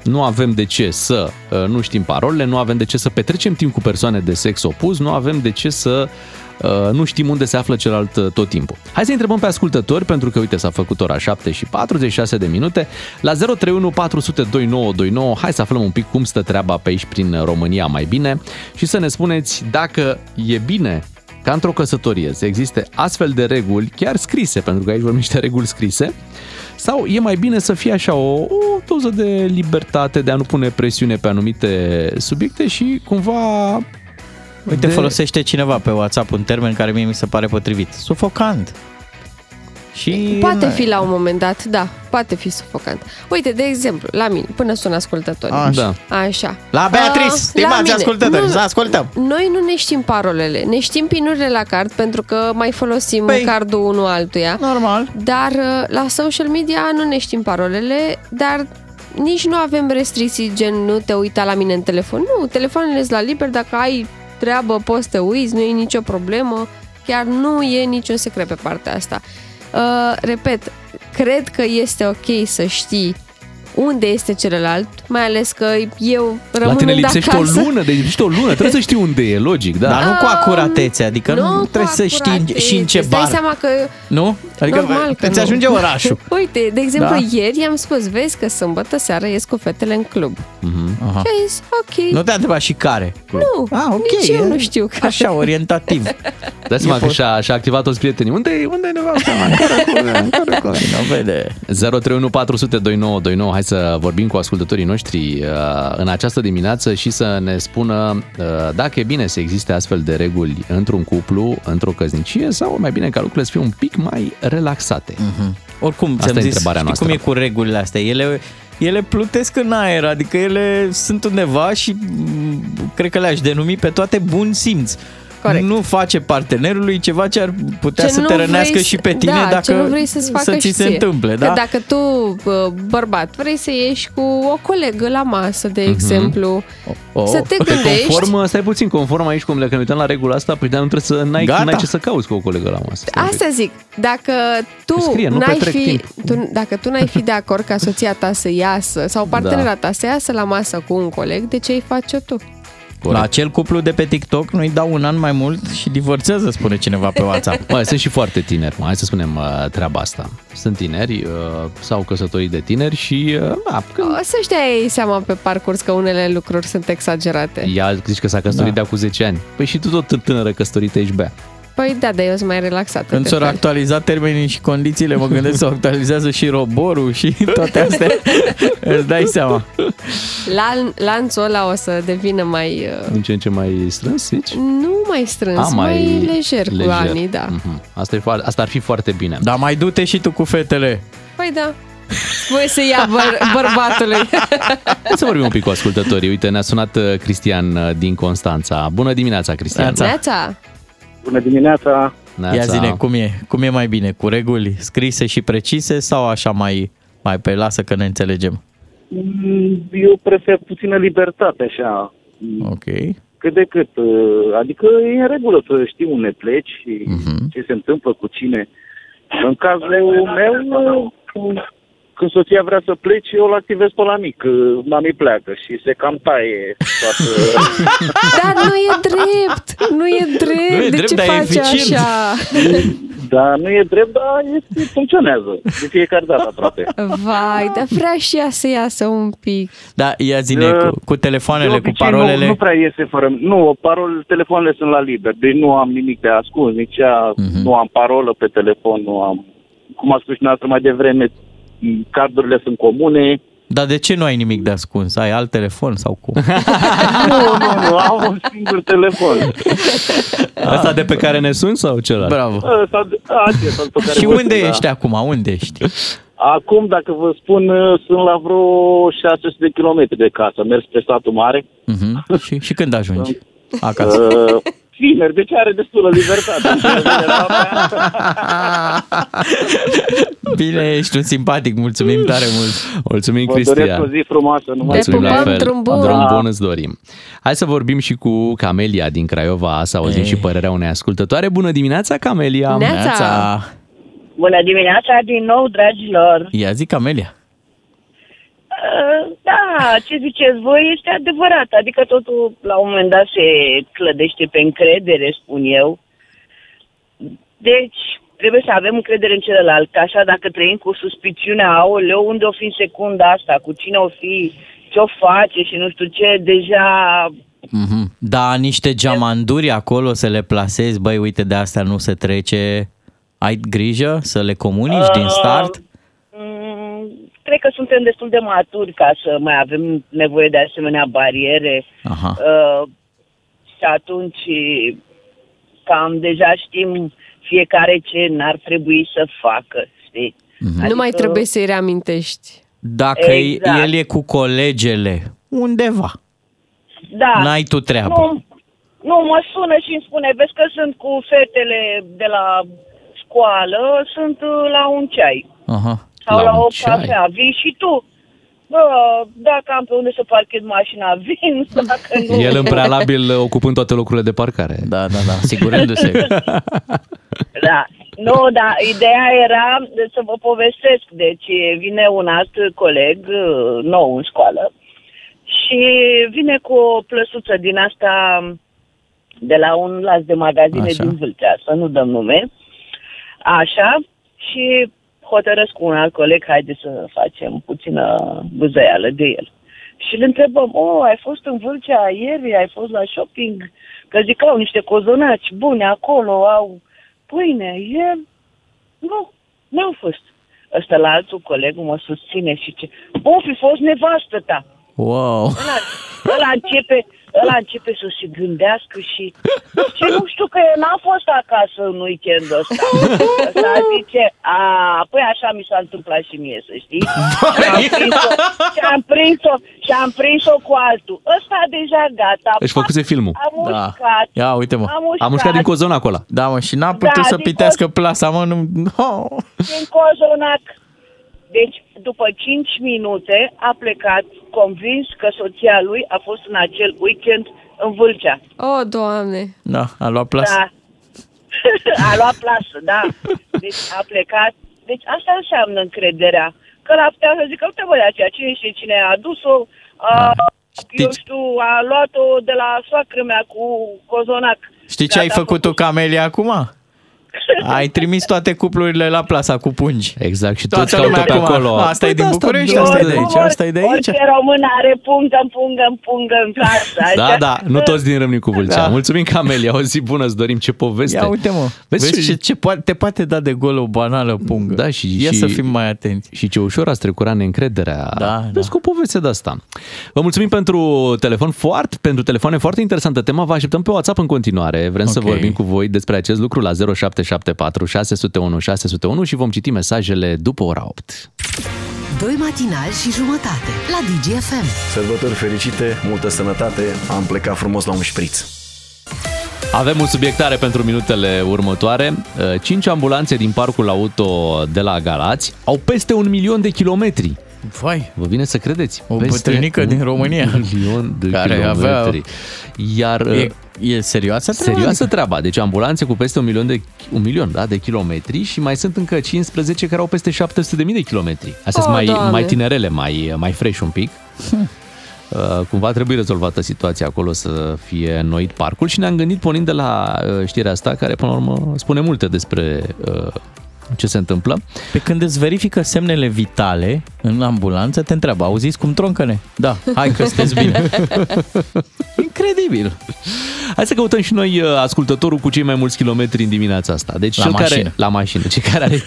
nu avem de ce să uh, nu știm parolele, nu avem de ce să petrecem timp cu persoane de sex opus, nu avem de ce să uh, nu știm unde se află celălalt uh, tot timpul. Hai să întrebăm pe ascultători, pentru că uite s-a făcut ora 7 și 46 de minute, la 031 400 2929, hai să aflăm un pic cum stă treaba pe aici prin România mai bine și să ne spuneți dacă e bine ca într-o căsătorie să existe astfel de reguli, chiar scrise, pentru că aici vorbim niște reguli scrise, sau e mai bine să fie așa o, o doză de libertate, de a nu pune presiune pe anumite subiecte și cumva... Uite, de- folosește cineva pe WhatsApp un termen care mie mi se pare potrivit. Sufocant. Și Poate fi la un moment dat, da, poate fi sufocant. Uite, de exemplu, la mine, până sună ascultătorii. Așa. Da. Așa. La Beatrice, Ah, la stimați mine. ascultători, Nu, să ascultăm. Noi nu ne știm parolele, ne știm pinurile la card pentru că mai folosim Păi, cardul unul altuia. Normal. Dar uh, la social media nu ne știm parolele, dar nici nu avem restricții gen nu te uita la mine în telefon. Nu, telefoanele sunt la liber, dacă ai treabă poți să te uiți, nu e nicio problemă, chiar nu e niciun secret pe partea asta. Uh, repet, cred că este ok să știi unde este celălalt, mai ales că eu La rămânând tine lipsește acasă. o lună, deci lipsește o lună, trebuie să știi unde e, logic, da. Dar nu cu acuratețe, adică nu, cu trebuie să știi acuratețe. și în ce Îți dai bar. seama că Nu? Adică Normal că îți nu. ajunge orașul. Uite, de exemplu, Da. ieri i-am spus, vezi că sâmbătă seara ies cu fetele în club. Aha. Și a zis, ok. Nu te-a întrebat și care? Nu, Ah, ok. nici eu e nu știu care. Așa, orientativ. Dați seama E că fost- și-a, și-a activat toți prietenii. Unde e, unde e nevasta mea? Nu vede. 031 400 2929. Hai să vorbim cu ascultătorii noștri uh, în această dimineață și să ne spună uh, dacă e bine să existe astfel de reguli într-un cuplu, într-o căsnicie sau mai bine ca lucrurile să fie un pic mai relaxate. Oricum, Asta ți-am e zis, întrebarea știi noastră. cum e cu regulile astea? Ele, ele plutesc în aer, adică ele sunt undeva și m, cred că le-aș denumi pe toate bun simț. Corect. Nu face partenerului ceva ce ar putea Ce să nu te vrei rănească să- și pe tine da, dacă ce nu vrei să-ți facă să ți și se ție. întâmple. Că Da? dacă tu, bă, bărbat, vrei să ieși cu o colegă la masă, de exemplu, Oh. să te gândești... Conform, stai puțin, conform aici, cum dacă ne uităm la regula asta, păi dar nu trebuie să n-ai, Gata. n-ai ce să cauți cu o colegă la masă. Stai un pic. Asta zic, dacă tu, Scrie, nu n-ai petrec fi, timp. tu, dacă tu n-ai fi de acord ca soția ta să iasă sau partenera ta să iasă la masă cu un coleg, de ce îi faci tu? La acel cuplu de pe TikTok nu-i dau un an mai mult și divorțează, spune cineva pe WhatsApp. Mă, sunt și foarte tineri, mă. hai să spunem uh, treaba asta. Sunt tineri, uh, s-au căsătorit de tineri și uh, da, când O să-și dea ei seama pe parcurs că unele lucruri sunt exagerate. ea zici că s-a căsătorit Da. de acum 10 ani. Păi și tu tot tânără căsătorită ești bea. Păi da, dar eu sunt mai relaxată. Când de s-au fel. actualizat termenii și condițiile, mă gândesc să actualizează și roborul și toate astea. Îți dai seama. Lan, lanțul ăla o să devină mai... uh, Din ce în ce mai strâns, zici? Nu mai strâns, A, mai, lejer, cu anii, da. Mhm. Asta, e foarte, asta ar fi foarte bine. Dar mai du-te și tu cu fetele. Păi da. Voi să ia băr- bărbatului. Hai să vorbim un pic cu ascultătorii. Uite, ne-a sunat uh, Cristian uh, din Constanța. Bună dimineața, Cristian. Neața. Neața. Bună dimineața! Ia zine, cum e, cum e mai bine? Cu reguli scrise și precise sau așa mai, mai pe lasă că ne înțelegem? Mm, Eu prefer puțină libertate, așa. Ok. cât de cât. uh, Adică e în regulă să știi unde pleci și Mhm. ce se întâmplă cu cine. În cazul meu, uh, când soția vrea să plece, eu îl activez pe la mic. uh, Mami pleacă și se cam taie toată... Dar nu e drept! Nu e drept! Nu e de drept, ce dar e faci eficient. așa? Dar nu e drept, dar este, funcționează. De fiecare dată aproape. Vai, dar vrea și ea să iasă un pic. Da, ia zine, Uh, cu, cu De telefoanele, cu obicei, parolele. Nu, nu prea iese fără... Nu, parol, telefoanele sunt la liber, deci nu am nimic de ascuns, nici ea, Mhm. nu am parolă pe telefon, nu am... Cum a spus și noastră mai devreme, m, cardurile sunt comune. Dar de ce nu ai nimic de ascuns? Ai alt telefon sau cum? nu, nu, nu, am un singur telefon. Asta de pe care ne sun sau celălalt? Bravo. Ăsta, acesta pe care Și vă unde spun, ești acum? Unde ești? Acum, dacă vă spun, sunt la vreo 600 de kilometri de casă. Merg spre satul mare. Mhm. Și, și când ajungi acasă? Uh, vineri, deci are destulă libertate. Bine, ești un simpatic, mulțumim tare mult. Mulțumim, Vă doresc Cristian. o zi frumoasă. Numai Mulțumim la pupăm, fel. drum bun. Drum Da. bun îți dorim. Hai să vorbim și cu Camelia din Craiova, să auzim Ei. și părerea unei ascultătoare. Bună dimineața, Camelia! Neața. Bună dimineața din nou, dragilor! Ia zi, Camelia. Uh, Da, ce ziceți voi este adevărat. Adică totul la un moment dat se clădește pe încredere, spun eu. Deci, trebuie să avem încredere în celălalt. Că așa, dacă trăim cu suspiciunea, aoleu, unde o fi în secunda asta, cu cine o fi, ce o face și nu știu ce, deja... Mhm. Da, niște geamanduri acolo să le plasezi, băi, uite, de asta nu se trece. Ai grijă să le comunici din start? Mm, cred că suntem destul de maturi ca să mai avem nevoie de asemenea bariere. Aha. Uh, și atunci cam deja știm fiecare ce n-ar trebui să facă, știi? Mhm. Nu mai trebuie să-i reamintești. Dacă Exact. el e cu colegele, undeva, Da. n-ai tu treabă. Nu, nu, mă sună și îmi spune, vezi că sunt cu fetele de la școală, sunt uh, la un ceai Aha. Sau la, La un o ceai. cafea, vii și tu. Bă, dacă am pe unde să parchez mașina, vin, dacă nu... El în prealabil ocupând toate locurile de parcare. Da, da, da, asigurându-se. Da. Nu, da, ideea era de să vă povestesc. Deci vine un alt coleg uh, nou în școală și vine cu o plăsuță din asta de la un las de magazine Așa. din Vâlcea, să nu dăm nume. Așa, și hotărăsc cu un alt coleg, haide să facem puțină buzăială de el. Și îl întrebăm, oh, ai fost în Vâlcea ieri, ai fost la shopping? Că zic, au niște cozonaci bune acolo, au pâine. El, nu, n-au fost. Ăsta la altul coleg mă susține și ce, o fi fost nevastă ta. Wow. Ăla, ăla, începe, ăla începe să se gândească și ce nu știu că eu n-am fost acasă în weekendul ăsta. Ăsta zice, a, păi așa mi s-a întâmplat și mie, să știi. Și am prins-o, și am prins-o, și am prins-o cu altul. Ăsta deja gata. Își făcuse filmul. Am Da. mușcat. Ia, uite mă. Am mușcat. Am mușcat din cozonac acolo. Da, mă, și n-a putut Da, să din pitească plasa, mă, nu... No. din cozonac. Deci, după 5 minute, a plecat convins că soția lui a fost în acel weekend în Vâlcea. Oh, Doamne! Da, a luat plasă. Da. a luat plasă, da. Deci a plecat. Deci asta înseamnă încrederea. Că la putea să zică, uite bă, de aceea, cine știe cine a adus-o, a, eu Știți- știu, a luat-o de la soacră mea cu cozonac. Știi ce ai Gata, făcut tu, Camelia, acum? Ai trimis toate cuplurile la plasa cu pungi. Exact, și Toată toți caută lumea pe acum. acolo. Asta e din Păi de București, da, asta e da, de da. aici, asta e de aici. Orice român are pungă, în pungă, în pungă în casă. Da, așa. da, nu toți din Râmnicu Vâlcea. Da. Mulțumim, Camelia, o zi bună, îți dorim ce poveste. Ia uite mă, Vezi vezi, și- ce, ce poate, te poate da de gol o banală pungă. Da, și- Ia și- să fim mai atenți. Și ce ușor a strecurat neîncrederea. Da, Vezi da. cu o poveste de asta. Vă mulțumim pentru telefon foarte, pentru telefoane foarte interesantă tema. Vă așteptăm pe WhatsApp în continuare. Vrem să Ok. vorbim cu voi despre acest lucru la 0774 601 601 și vom citi mesajele după ora 8. Doi matinali și jumătate la DGFM. Sărbători fericite, multă sănătate, am plecat frumos la un șpriț. Avem un subiectare pentru minutele următoare. Uh, Cinci ambulanțe din parcul auto de la Galați au peste un milion de kilometri. Vai, Vă vine să credeți. O Peste bătrânică un din România. milion de Care kilometri. avea- Iar e, e serioasă treaba? Serioasă treaba. Deci ambulanțe cu peste un milion de, un milion, da, de kilometri și mai sunt încă 15 care au peste 700 de mii de kilometri. Astea Oh, sunt mai, Doamne. mai tinerele, mai, mai fresh un pic. Uh, Cumva trebuie rezolvată situația acolo să fie înnoit parcul și ne-am gândit pornind de la uh, știrea asta care până la urmă spune multe despre uh, ce se întâmplă. Pe când îți verifică semnele vitale în ambulanță, te întreabă, auziți cum troncăne? Da, hai că sunteți bine. Incredibil. Hai să căutăm și noi uh, ascultătorul cu cei mai mulți kilometri în dimineața asta. Deci La cel care mașină. la mașină, cel care are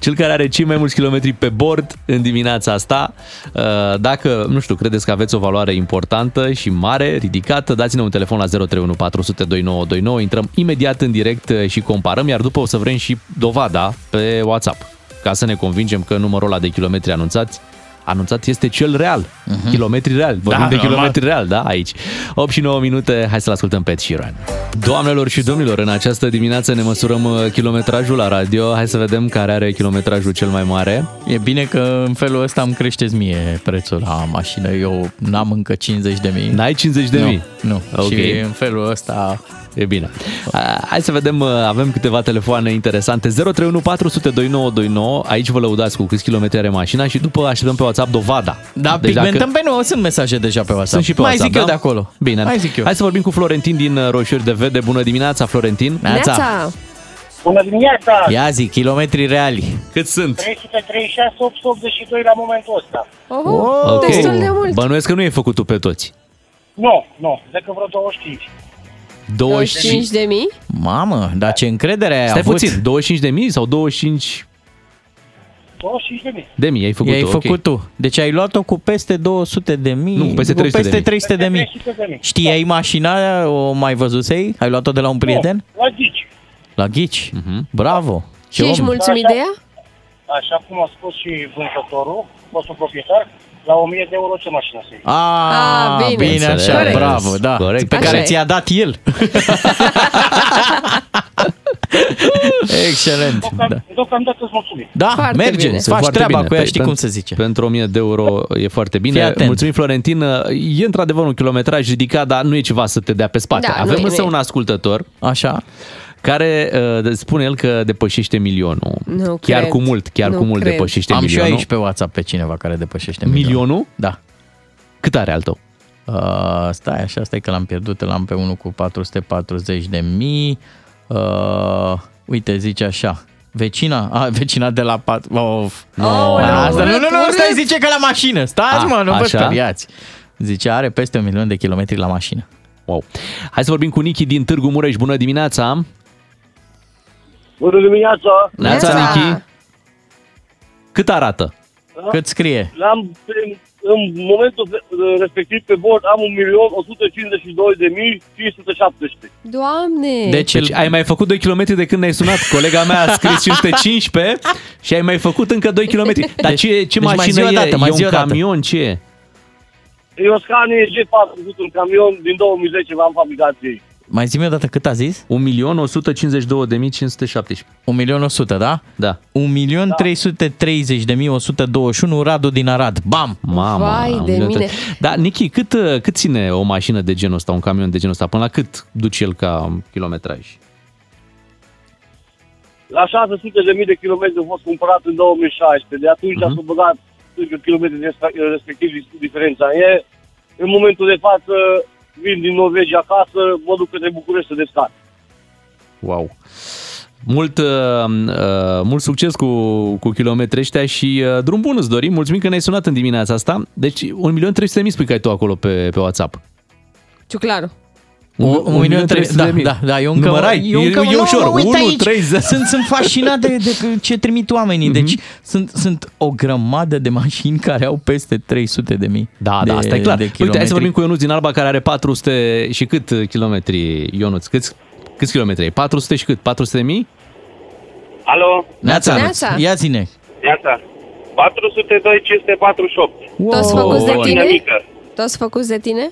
cel care are cei mai mulți kilometri pe bord în dimineața asta. Uh, Dacă, nu știu, credeți că aveți o valoare importantă și mare, ridicată, dați-ne un telefon la 031 400 2929, intrăm imediat în direct uh, și comparăm, iar după o să vrem și dovada pe WhatsApp, ca să ne convingem că numărul ăla de kilometri anunțați anunțat este cel real. Uh-huh. Kilometri real. Vorbim Da, de normal. kilometri real, da, aici. 8 și 9 minute, hai să-l ascultăm pe Ed Sheeran. Doamnelor și domnilor, în această dimineață ne măsurăm uh, kilometrajul la radio. Hai să vedem care are kilometrajul cel mai mare. E bine că în felul ăsta îmi creșteți mie prețul la mașină. Eu n-am încă 50 de mii. N-ai 50 de nu, mii? Nu. Ok. Și în felul ăsta E bine. A, Hai să vedem, uh, avem câteva telefoane interesante. 031 400 2929. Aici vă lăudați cu câți kilometri are mașina și după așteptăm pe WhatsApp dovada. Da, deci pigmentăm pe noi, sunt mesaje deja pe WhatsApp. Sunt și pe Mai WhatsApp, zic eu da? de acolo. Bine. Mai zic eu. Hai să vorbim cu Florentin din uh, Roșiori de Vede. Bună dimineața, Florentin. Neața! Bună dimineața! Ia zi, kilometri reali. Cât sunt? 336, 882 la momentul ăsta. Oho, Ok. destul de mult. Bănuiesc că nu e făcut tu pe toți. Nu, nu, decât vreo 25. 25 de mii? Mamă, dar ce încredere ai Stai avut. puțin, 25 de mii sau 25 25 de mii. de mii ai făcut I-ai tu, ok. făcut tu. Deci ai luat-o cu peste 200 de mii. Nu, peste 300 de peste mii. 300 de mii. 300 de mii. Știai mașina, o mai văzusei? Ai luat-o de la un prieten? La ghici. La ghici. Mhm. Bravo. Și ești om. mulțumit de ea? Așa cum a spus și vânzătorul, fostul proprietar, la 1000 de euro ce mașină să iei. A, Ah, bine. bine, așa, Corect. bravo, da. Corect. Pe Așa care e. ți-a dat el. Excelent. Da, Deocamdată, deocamdată îți mulțumim. da Foarte merge, bine. îți faci Foarte treaba bine. cu ea, Pe- știi pen- cum se zice. Pentru 1000 de euro e foarte Fii bine. atent. Mulțumim, Florentin. E într-adevăr un kilometraj ridicat, dar nu e ceva să te dea pe spate. Da, nu Avem e, însă nu e. un ascultător Așa? Care uh, spune el că depășește milionul. Nu chiar cred. cu mult, chiar Nu cu mult cred. depășește Am și eu milionul. aici pe WhatsApp pe cineva care depășește milionul. milionul? Da. Cât are al tău? Uh, stai așa, stai că l-am pierdut, l-am pe unul cu 440 de mii. Uh, uite, zice așa. Vecina, a, vecina de la pat... Of. Aoleu, Asta, nu, nu, urât, nu, urât. stai, zice că la mașină. Stați, A, mă, nu vă așa? speriați. Zice, are peste un milion de kilometri la mașină. Wow. Hai să vorbim cu Nichi din Târgu Mureș. Bună dimineața! Bună dimineața! Neața, Neața. Nichi! Cât arată? Cât scrie? L-am, în momentul respectiv pe bord am 1.152.517. Doamne! Deci, Deci îl- ai mai făcut 2 km de când ne-ai sunat. Colega mea a scris 515 și ai mai făcut încă 2 km. Dar Deci- ce, ce deci mai mașină zi o e? dată, mai e zi un o dată. camion? Ce e? E o Scania G400, un camion din 2010 v-am fabricat ei. Mai zi-mi o dată cât a zis? 1.152.517. 1.100.000, da? Da. 1.330.121 Radu din Arad. Bam! Mama, Vai un de milion mine. tre- Da, Nichi, cât, uh, cât ține o mașină de genul ăsta, un camion de genul ăsta? Până la cât duce el ca kilometraj? La 600.000 de kilometri a fost cumpărat în 2016. De atunci Mhm. uh-huh. s-a băgat câțiva kilometri de respectiv diferența. E, în momentul de față vin din Norvegia acasă, mă duc către București să descarc. Wow! Mult, uh, uh, mult succes cu, cu kilometri ăștia și uh, drum bun îți dorim. Mulțumim că ne-ai sunat în dimineața asta. Deci 1.300.000 spui că ai tu acolo pe, pe WhatsApp. Ciuclaru. Un, un milion trei da, da, da, eu încă, Numărai, eu e- încă, e nu, ușor, mă, uite 1, aici, 30. Sunt, sunt fascinat de, de ce trimit oamenii, Mhm. deci sunt, sunt o grămadă de mașini care au peste 300 de mii Da, de, da, asta e clar. de Uite, hai să kilometri. vorbim cu Ionuț din Alba, care are 400 și cât kilometri, Ionuț? Câți, câți kilometri ai? 400 și cât? 400 de mii? Alo, Neața, Neața. ia zine. iată. 402 548. Toți făcuți de Wow. tine? mică. Toți făcuți de tine?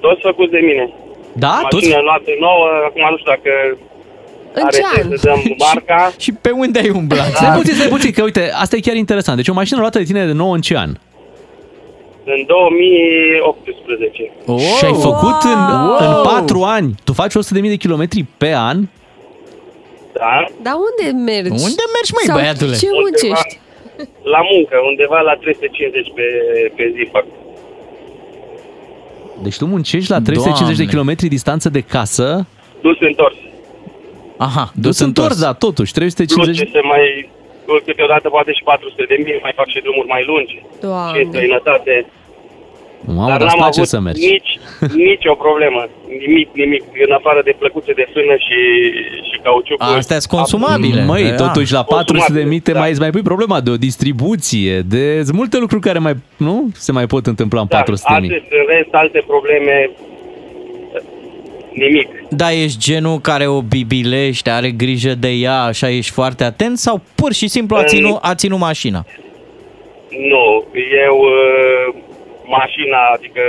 Toți făcuți de mine. Da? Toți? Mașină luată nouă, acum nu știu dacă În are ce ce an? să dăm marca. Și pe unde ai umblat? Stai puțin, stai puțin, că uite, asta e chiar interesant. Deci o mașină luată de tine de nou în ce an? În 2018. Oh, Și ai făcut în, Wow! în 4 ani. Tu faci 100.000 de kilometri pe an? Da? Dar unde mergi? Unde mergi, măi, Sau băiatule? ce muncești? La muncă, undeva la 350 pe, pe zi fac. Deci tu muncești la 350 de Doamne. kilometri distanță de casă, Dus întors. Aha, dus întors, da, totuși, Plus 350 ce se mai... Câteodată poate și 400 de mii, mai fac și drumuri mai lungi. Și în Doamne. străinătate. Mamă, Dar dar îți n-am place avut să mergi. nici, nici o problemă. Nimic, nimic. În afară de plăcuțe de frână și, și cauciucuri. Astea sunt consumabile. Măi, Da. totuși la 400 de mii te da. mai, îți mai pui problema de o distribuție, de sunt multe lucruri care mai, nu, se mai pot întâmpla în Da, 400 de mii. atât, în rest, alte probleme, nimic. Da, ești genul care o bibilește, are grijă de ea, așa ești foarte atent sau pur și simplu a În- ținut, a ținut mașina? Nu, eu uh, mașina, adică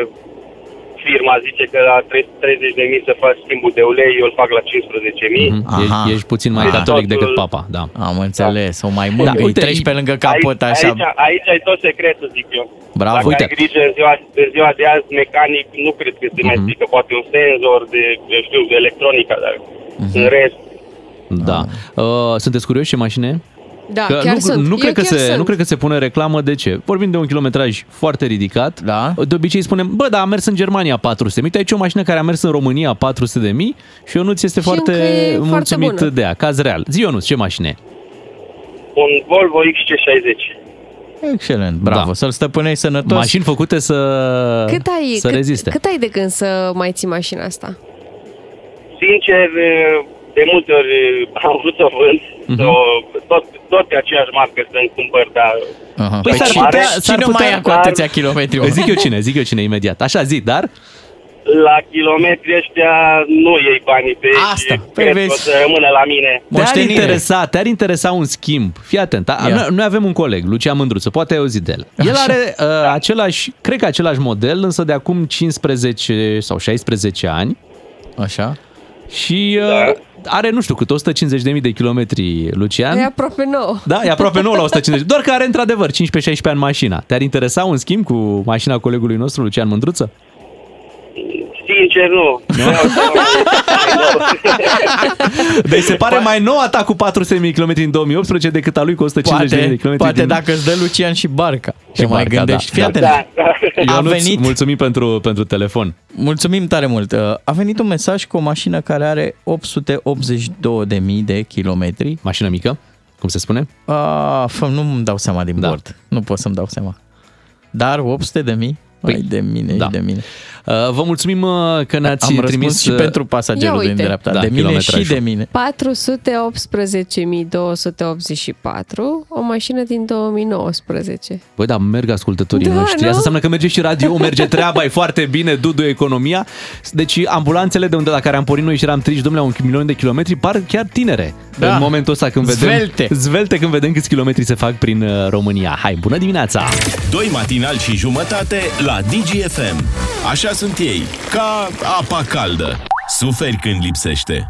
firma zice că la 30 de mii să faci schimbul de ulei, eu îl fac la 15 mii. Mhm. Aha. Ești, ești puțin mai Ah. catolic decât Totul- papa, da. Am înțeles, o mai mângâi, Da, uite, treci pe lângă capot aici, așa. Aici, aici ai tot secretul, zic eu. Bravo. Dacă Uite. ai grijă în ziua, în ziua de azi, mecanic, nu cred că se mai Mhm. strică, poate un senzor de, eu știu, de electronica, dar Mhm. în rest, Da. Uh, sunteți curioși ce mașină e? Da, Că chiar nu, sunt. Nu, Eu cred că chiar se, sunt. nu cred că se pune reclamă. De ce? Vorbim de un kilometraj foarte ridicat. Da. De obicei spunem, bă, da, a mers în Germania 400 de mii. Aici o mașină care a mers în România 400 de mii și Ionuț este Și foarte încă e foarte mulțumit bună. de ea. Caz real. Zi, Ionuț, ce mașină e? un Volvo XC60. Excelent, bravo, Da. să-l stăpânești sănătos. Mașini făcute să, Cât ai, să cât, reziste. cât ai de când să mai ții mașina asta? Sincer, de multe ori am vrut să o vând, Mhm. să o, tot, tot pe aceeași marcă să-mi cumpăr, dar Aha. Păi s-ar cine- putea- s-ar cine putea- mai ia cu atâția kilometri? mă? Zic eu cine, zic eu cine imediat. Așa, zi, dar la kilometri ăștia nu iei banii pe ei Asta, și păi cred că o vezi. să rămână la mine. te-ar Moștenire. interesa, te-ar interesa un schimb. Fii atent. A, Ia. noi, noi avem un coleg, Lucian Mândruță, poate ai auzit de el. El Așa. are uh, același, cred că același model, însă de acum 15 sau 16 ani Așa. și uh, are, nu știu, cât 150.000 de kilometri, Lucian. E aproape nou. Da, e aproape nou la 150. Doar că are într-adevăr 15-16 ani mașina. Te-ar interesa un schimb cu mașina colegului nostru, Lucian Mândruță? Sincer, nu. Vreau să- Deci se pare mai nou a ta cu 400.000 de km în 2018 decât a lui cu 150.000 Poate, de km. poate din... dacă îți dă Lucian și barca. Și Și mai barca, gândești. da, Fii da. atent. da, da. A Ionuț, venit, Mulțumim pentru, pentru telefon. mulțumim tare mult. Uh, A venit un mesaj cu o mașină care are 882.000 de kilometri. Mașină mică, cum se spune? Ah, fă, nu-mi dau seama din Da. bord. Nu pot să-mi dau seama. Dar 800 de mii? Păi, de mine da. și de mine. Uh, Vă mulțumim uh, că ne-ați Am răspuns trimis... și uh, pentru pasagerul Ia din uite. dreapta. Da, de mine și kilometrajul. de mine. 418.284, o mașină din 2019. Băi, dar merg ascultătorii Da, noștri. nu? Asta înseamnă că merge și radio, merge treaba, e foarte bine, dudu economia. Deci ambulanțele de unde la care am pornit noi și eram triși, domnule, un milion de kilometri, par chiar tinere. Da. În momentul ăsta când vedem... Zvelte. Zvelte când vedem câți kilometri se fac prin uh, România. Hai, bună dimineața! Doi matinali și jumătate la DGFM. Așa sunt ei, ca apa caldă. Suferi când lipsește.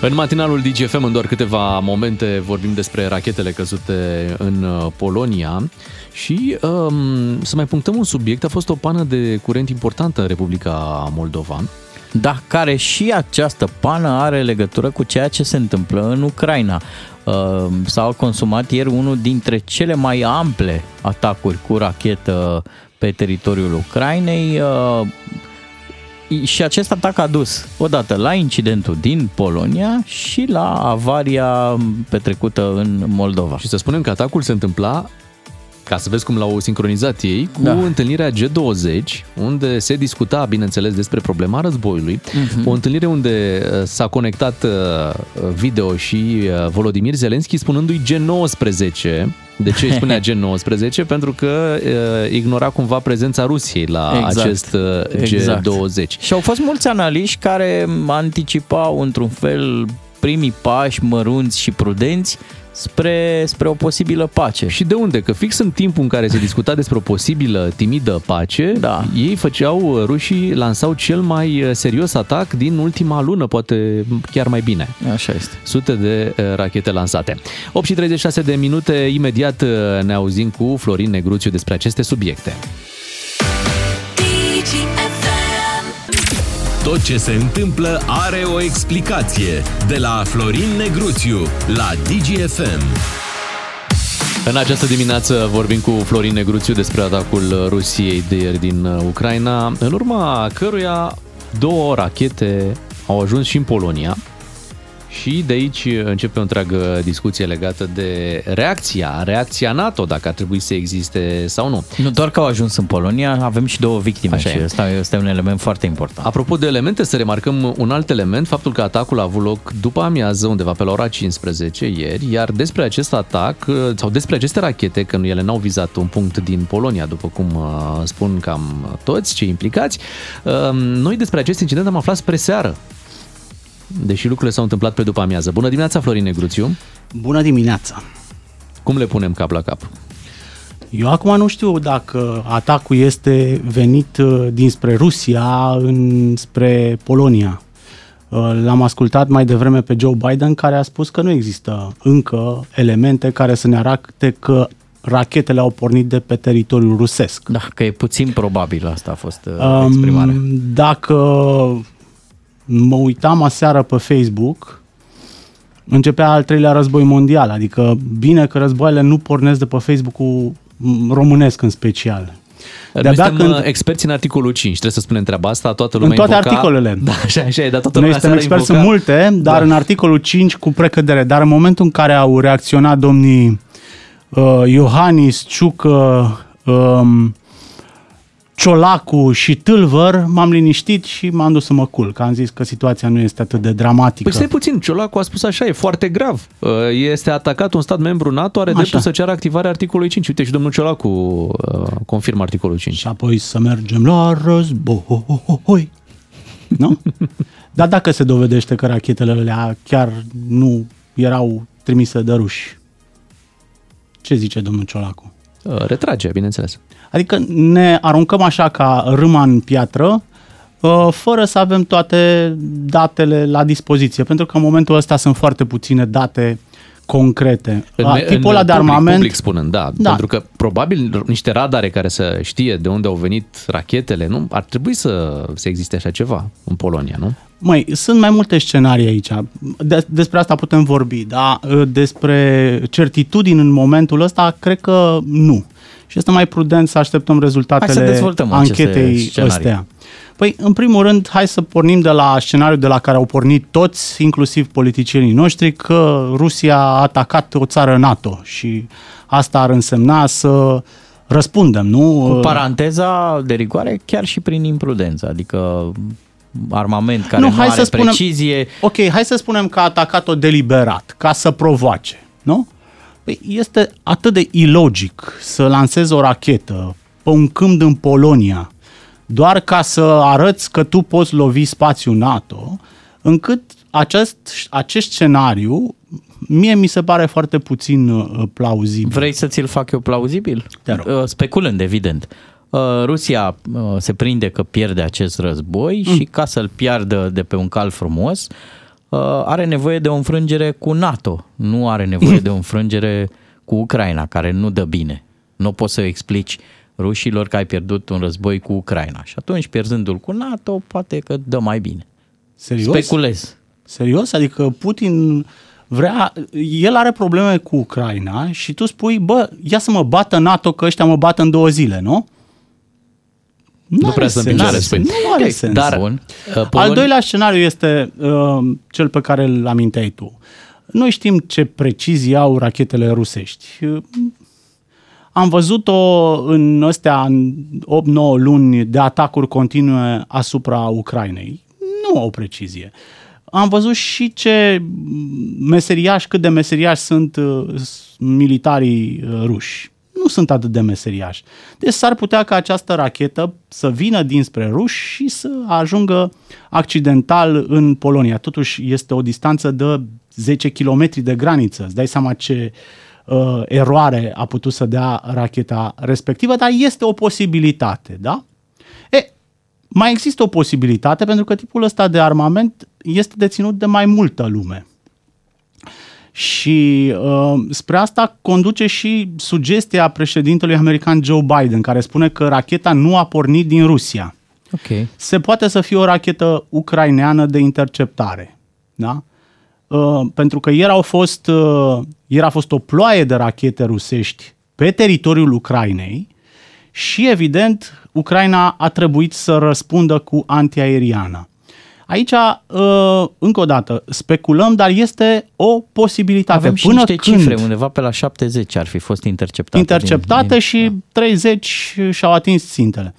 În matinalul DGFM, în doar câteva momente, vorbim despre rachetele căzute în uh, Polonia și um, să mai punctăm un subiect. A fost o pană de curent importantă în Republica Moldova. Da, care și această pană are legătură cu ceea ce se întâmplă în Ucraina. Uh, S-a consumat ieri unul dintre cele mai ample atacuri cu rachetă pe teritoriul Ucrainei uh, și acest atac a dus odată la incidentul din Polonia și la avaria petrecută în Moldova. Și să spunem că atacul se întâmpla ca să vezi cum l-au sincronizat ei, cu Da. întâlnirea G20, unde se discuta, bineînțeles, despre problema războiului. Mhm. O întâlnire unde uh, s-a conectat uh, video și uh, Volodymyr Zelensky spunându-i G19. De ce îi spunea G19? Pentru că uh, ignora cumva prezența Rusiei la Exact. acest uh, Exact. G20. Și au fost mulți analiști care anticipau într-un fel primii pași mărunți și prudenți spre, spre o posibilă pace. Și de unde? Că fix în timpul în care se discuta despre o posibilă timidă pace, Da. ei făceau, rușii lansau cel mai uh, serios atac din ultima lună, poate chiar mai bine. Așa este. Sute de uh, rachete lansate. 8 și 36 de minute, imediat uh, ne auzim cu Florin Negruțiu despre aceste subiecte. Tot ce se întâmplă are o explicație. De la Florin Negruțiu la DGFM. În această dimineață vorbim cu Florin Negruțiu despre atacul Rusiei de ieri din uh, Ucraina, în urma căruia două rachete au ajuns și în Polonia. Și de aici începe o întreagă discuție legată de reacția, reacția NATO, dacă ar trebui să existe sau nu. Nu doar că au ajuns în Polonia, avem și două victime Așa și e. ăsta este un element foarte important. Apropo de elemente, să remarcăm un alt element, faptul că atacul a avut loc după amiază, undeva pe la ora 15 ieri, iar despre acest atac, sau despre aceste rachete, că ele n-au vizat un punct din Polonia, după cum uh, spun cam toți cei implicați, uh, noi despre acest incident am aflat spre seară, deși lucrurile s-au întâmplat pe după amiază. Bună dimineața, Florin Negruțiu! Bună dimineața! Cum le punem cap la cap? Eu acum nu știu dacă atacul este venit uh, dinspre Rusia înspre Polonia. Uh, L-am ascultat mai devreme pe Joe Biden care a spus că nu există încă elemente care să ne arate că rachetele au pornit de pe teritoriul rusesc. Da, că e puțin probabil asta a fost uh, Um, exprimarea. Dacă mă uitam aseară pe Facebook, începea al treilea război mondial, adică bine că războaiele nu pornesc de pe Facebook-ul m, românesc în special. Noi suntem când... experți în articolul 5, trebuie să spunem treaba asta, toată lumea în toate invoca... articolele. Da, așa, așa e, dar toată Noi lumea suntem seara experți invoca... în multe, dar Da. în articolul 5 cu precădere. Dar în momentul în care au reacționat domnii uh, Iohannis, Ciucă, um, Ciolacu și Tâlvăr, m-am liniștit și m-am dus să mă culc. Că am zis că situația nu este atât de dramatică. Păi stai puțin, Ciolacu a spus așa, e foarte grav. Uh, Este atacat un stat membru NATO, are Așa. dreptul să ceară activarea articolului 5. Uite și domnul Ciolacu uh, confirmă articolul 5. Și apoi să mergem la război. Nu? Dar dacă se dovedește că rachetele alea chiar nu erau trimise de ruși, ce zice domnul Ciolacu? Uh, Retrage, bineînțeles. Adică ne aruncăm așa ca râma în piatră, uh, fără să avem toate datele la dispoziție, pentru că în momentul ăsta sunt foarte puține date concrete. A, Tipul ăla de public, armament... Public spunând, da, Da. Pentru că probabil niște radare care să știe de unde au venit rachetele, nu? Ar trebui să, să existe așa ceva în Polonia, nu? Măi, sunt mai multe scenarii aici. De- despre asta putem vorbi, dar despre certitudini în momentul ăsta, cred că nu. Și este mai prudent să așteptăm rezultatele Hai să dezvoltăm aceste anchetei scenarii. astea. Păi, în primul rând, hai să pornim de la scenariul de la care au pornit toți, inclusiv politicienii noștri, că Rusia a atacat o țară NATO și asta ar însemna să răspundem, nu? Cu paranteza de rigoare, chiar și prin imprudență, adică armament care nu, hai are să spunem, precizie. Ok, hai să spunem că a atacat-o deliberat, ca să provoace, nu? Păi este atât de ilogic să lansezi o rachetă pe un câmp în Polonia doar ca să arăți că tu poți lovi spațiul NATO, încât acest, acest scenariu mie mi se pare foarte puțin uh, plauzibil. Vrei să ți-l fac eu plauzibil? Te rog. Uh, Speculând, evident. Uh, Rusia uh, se prinde că pierde acest război Mm. și ca să-l piardă de pe un cal frumos, uh, are nevoie de o înfrângere cu NATO, nu are nevoie de o înfrângere cu Ucraina, care nu dă bine. Nu poți să explici rușilor că ai pierdut un război cu Ucraina. Și atunci, pierzându-l cu NATO, poate că dă mai bine. Serios? Speculez. Serios? Adică Putin vrea, el are probleme cu Ucraina și tu spui, bă, ia să mă bată NATO că ăștia mă bat în două zile, nu? Nu prea să sens. împinge spui. Nu are Ok, sens. dar, uh, Al Polon- doilea scenariu este uh, cel pe care îl aminteai tu. Noi știm ce precizie au rachetele rusești. Uh, Am văzut-o în astea în 8-9 luni de atacuri continue asupra Ucrainei. Nu au precizie. Am văzut și ce meseriași, cât de meseriași sunt uh, s- militarii uh, ruși. Nu sunt atât de meseriași. Deci s-ar putea ca această rachetă să vină dinspre ruși și să ajungă accidental în Polonia. Totuși este o distanță de 10 km de graniță. Îți dai seama ce uh, eroare a putut să dea racheta respectivă, dar este o posibilitate, da? E, mai există o posibilitate pentru că tipul ăsta de armament este deținut de mai multă lume. Și uh, spre asta conduce și sugestia președintelui american Joe Biden, care spune că racheta nu a pornit din Rusia. Ok. Se poate să fie o rachetă ucraineană de interceptare. Da? Uh, pentru că ieri, au fost, uh, ieri a fost o ploaie de rachete rusești pe teritoriul Ucrainei și, evident, Ucraina a trebuit să răspundă cu antiaeriană. Aici, uh, încă o dată, speculăm, dar este o posibilitate. Avem și Până niște când cifre, undeva pe la 70 ar fi fost interceptate. interceptate din, din, și 30 și-au atins țintele.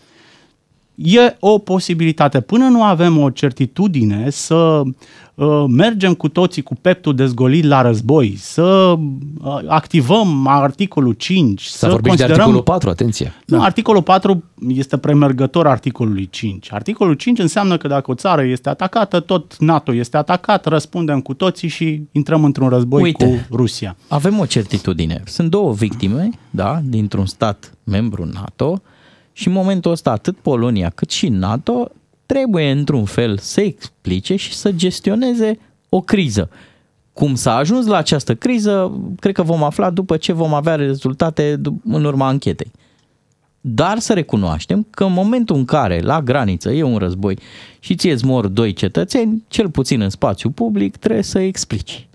E o posibilitate. Până nu avem o certitudine să uh, mergem cu toții cu peptul dezgolit la război, să uh, activăm articolul 5, S-a să vorbit și de considerăm... articolul 4, atenție. Nu, articolul 4 este premergător articolului 5. Articolul 5 înseamnă că dacă o țară este atacată, tot NATO este atacat, răspundem cu toții și intrăm într-un război Uite. cu Rusia. Avem o certitudine. Sunt două victime, da, dintr-un stat membru NATO și în momentul ăsta atât Polonia cât și NATO trebuie într-un fel să explice și să gestioneze o criză. Cum s-a ajuns la această criză, cred că vom afla după ce vom avea rezultate du- în urma anchetei. Dar să recunoaștem că în momentul în care la graniță e un război și ție îți mor doi cetățeni, cel puțin în spațiu public, trebuie să explici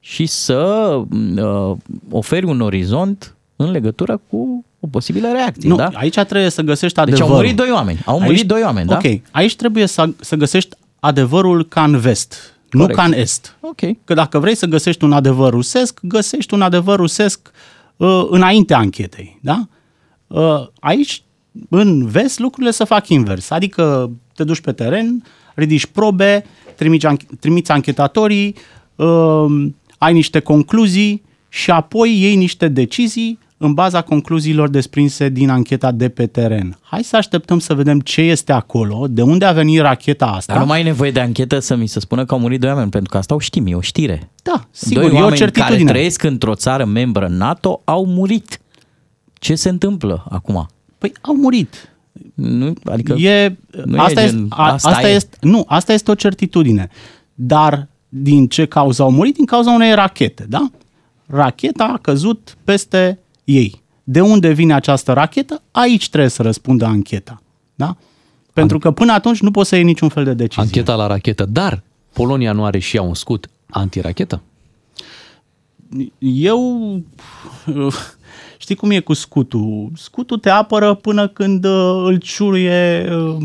și să uh, oferi un orizont în legătură cu o posibilă reacție. Nu, da? aici trebuie să găsești Deci adevărul. au murit doi oameni. Au murit doi oameni, da? Ok, aici trebuie să, să găsești adevărul ca în vest, Corect. nu ca în est. Ok. Că dacă vrei să găsești un adevăr rusesc, găsești un adevăr rusesc uh, înaintea anchetei, da? Uh, aici, în vest, lucrurile se fac invers. Adică te duci pe teren, ridici probe, trimiți, anch- trimiți anchetatorii, uh, ai niște concluzii și apoi iei niște decizii în baza concluziilor desprinse din ancheta de pe teren. Hai să așteptăm să vedem ce este acolo, de unde a venit racheta asta. Dar nu mai e nevoie de anchetă să mi se spună că au murit doi oameni, pentru că asta o știm, e o știre. Da, sigur, doi e o oameni care certitudine. trăiesc într-o țară membră NATO au murit. Ce se întâmplă acum? Păi au murit. Nu, adică e, nu asta, e este, gen, a, asta asta e. este, nu, asta este o certitudine. Dar din ce cauză au murit? Din cauza unei rachete, da? Racheta a căzut peste ei. De unde vine această rachetă? Aici trebuie să răspundă ancheta. Da? Pentru că până atunci nu poți să iei niciun fel de decizie. Ancheta la rachetă, dar Polonia nu are și ea un scut antirachetă? Eu știi cum e cu scutul? Scutul te apără până când uh, îl ciuruie uh,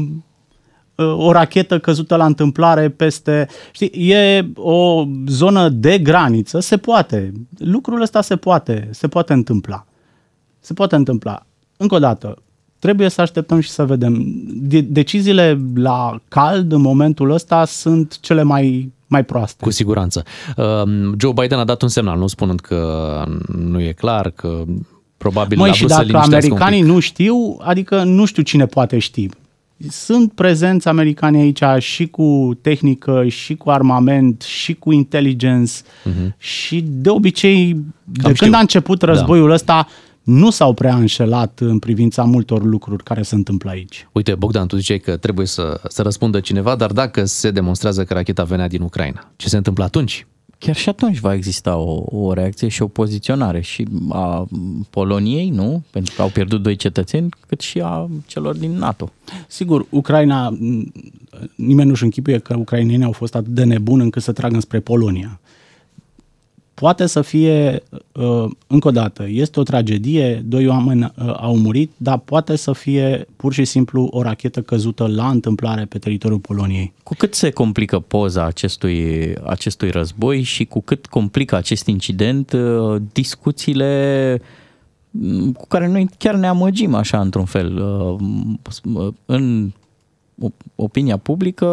uh, o rachetă căzută la întâmplare peste... Știi, e o zonă de graniță, se poate. Lucrul ăsta se poate, se poate întâmpla. Se poate întâmpla. Încă o dată, trebuie să așteptăm și să vedem. De- deciziile la cald în momentul ăsta sunt cele mai, mai proaste. Cu siguranță. Um, Joe Biden a dat un semnal, nu spunând că nu e clar, că probabil Măi, a și vrut să dacă liniștească un americanii pic. nu știu, adică nu știu cine poate ști. Sunt prezenți americani aici și cu tehnică, și cu armament, și cu intelligence Mhm. și de obicei, de Cam când știu. a început Da. războiul ăsta, nu s-au prea înșelat în privința multor lucruri care se întâmplă aici. Uite, Bogdan, tu ziceai că trebuie să, să răspundă cineva, dar dacă se demonstrează că racheta venea din Ucraina, ce se întâmplă atunci? Chiar și atunci va exista o, o reacție și o poziționare și a Poloniei, nu? Pentru că au pierdut doi cetățeni, cât și a celor din NATO. Sigur, Ucraina, m, nimeni nu-și închipuie că ucrainenii au fost atât de nebuni încât să tragă spre Polonia. Poate să fie, uh, încă o dată, este o tragedie, doi oameni uh, au murit, dar poate să fie pur și simplu o rachetă căzută la întâmplare pe teritoriul Poloniei. Cu cât se complică poza acestui, acestui război și cu cât complică acest incident uh, discuțiile mm, cu care noi chiar ne amăgim așa într-un fel. Uh, În opinia publică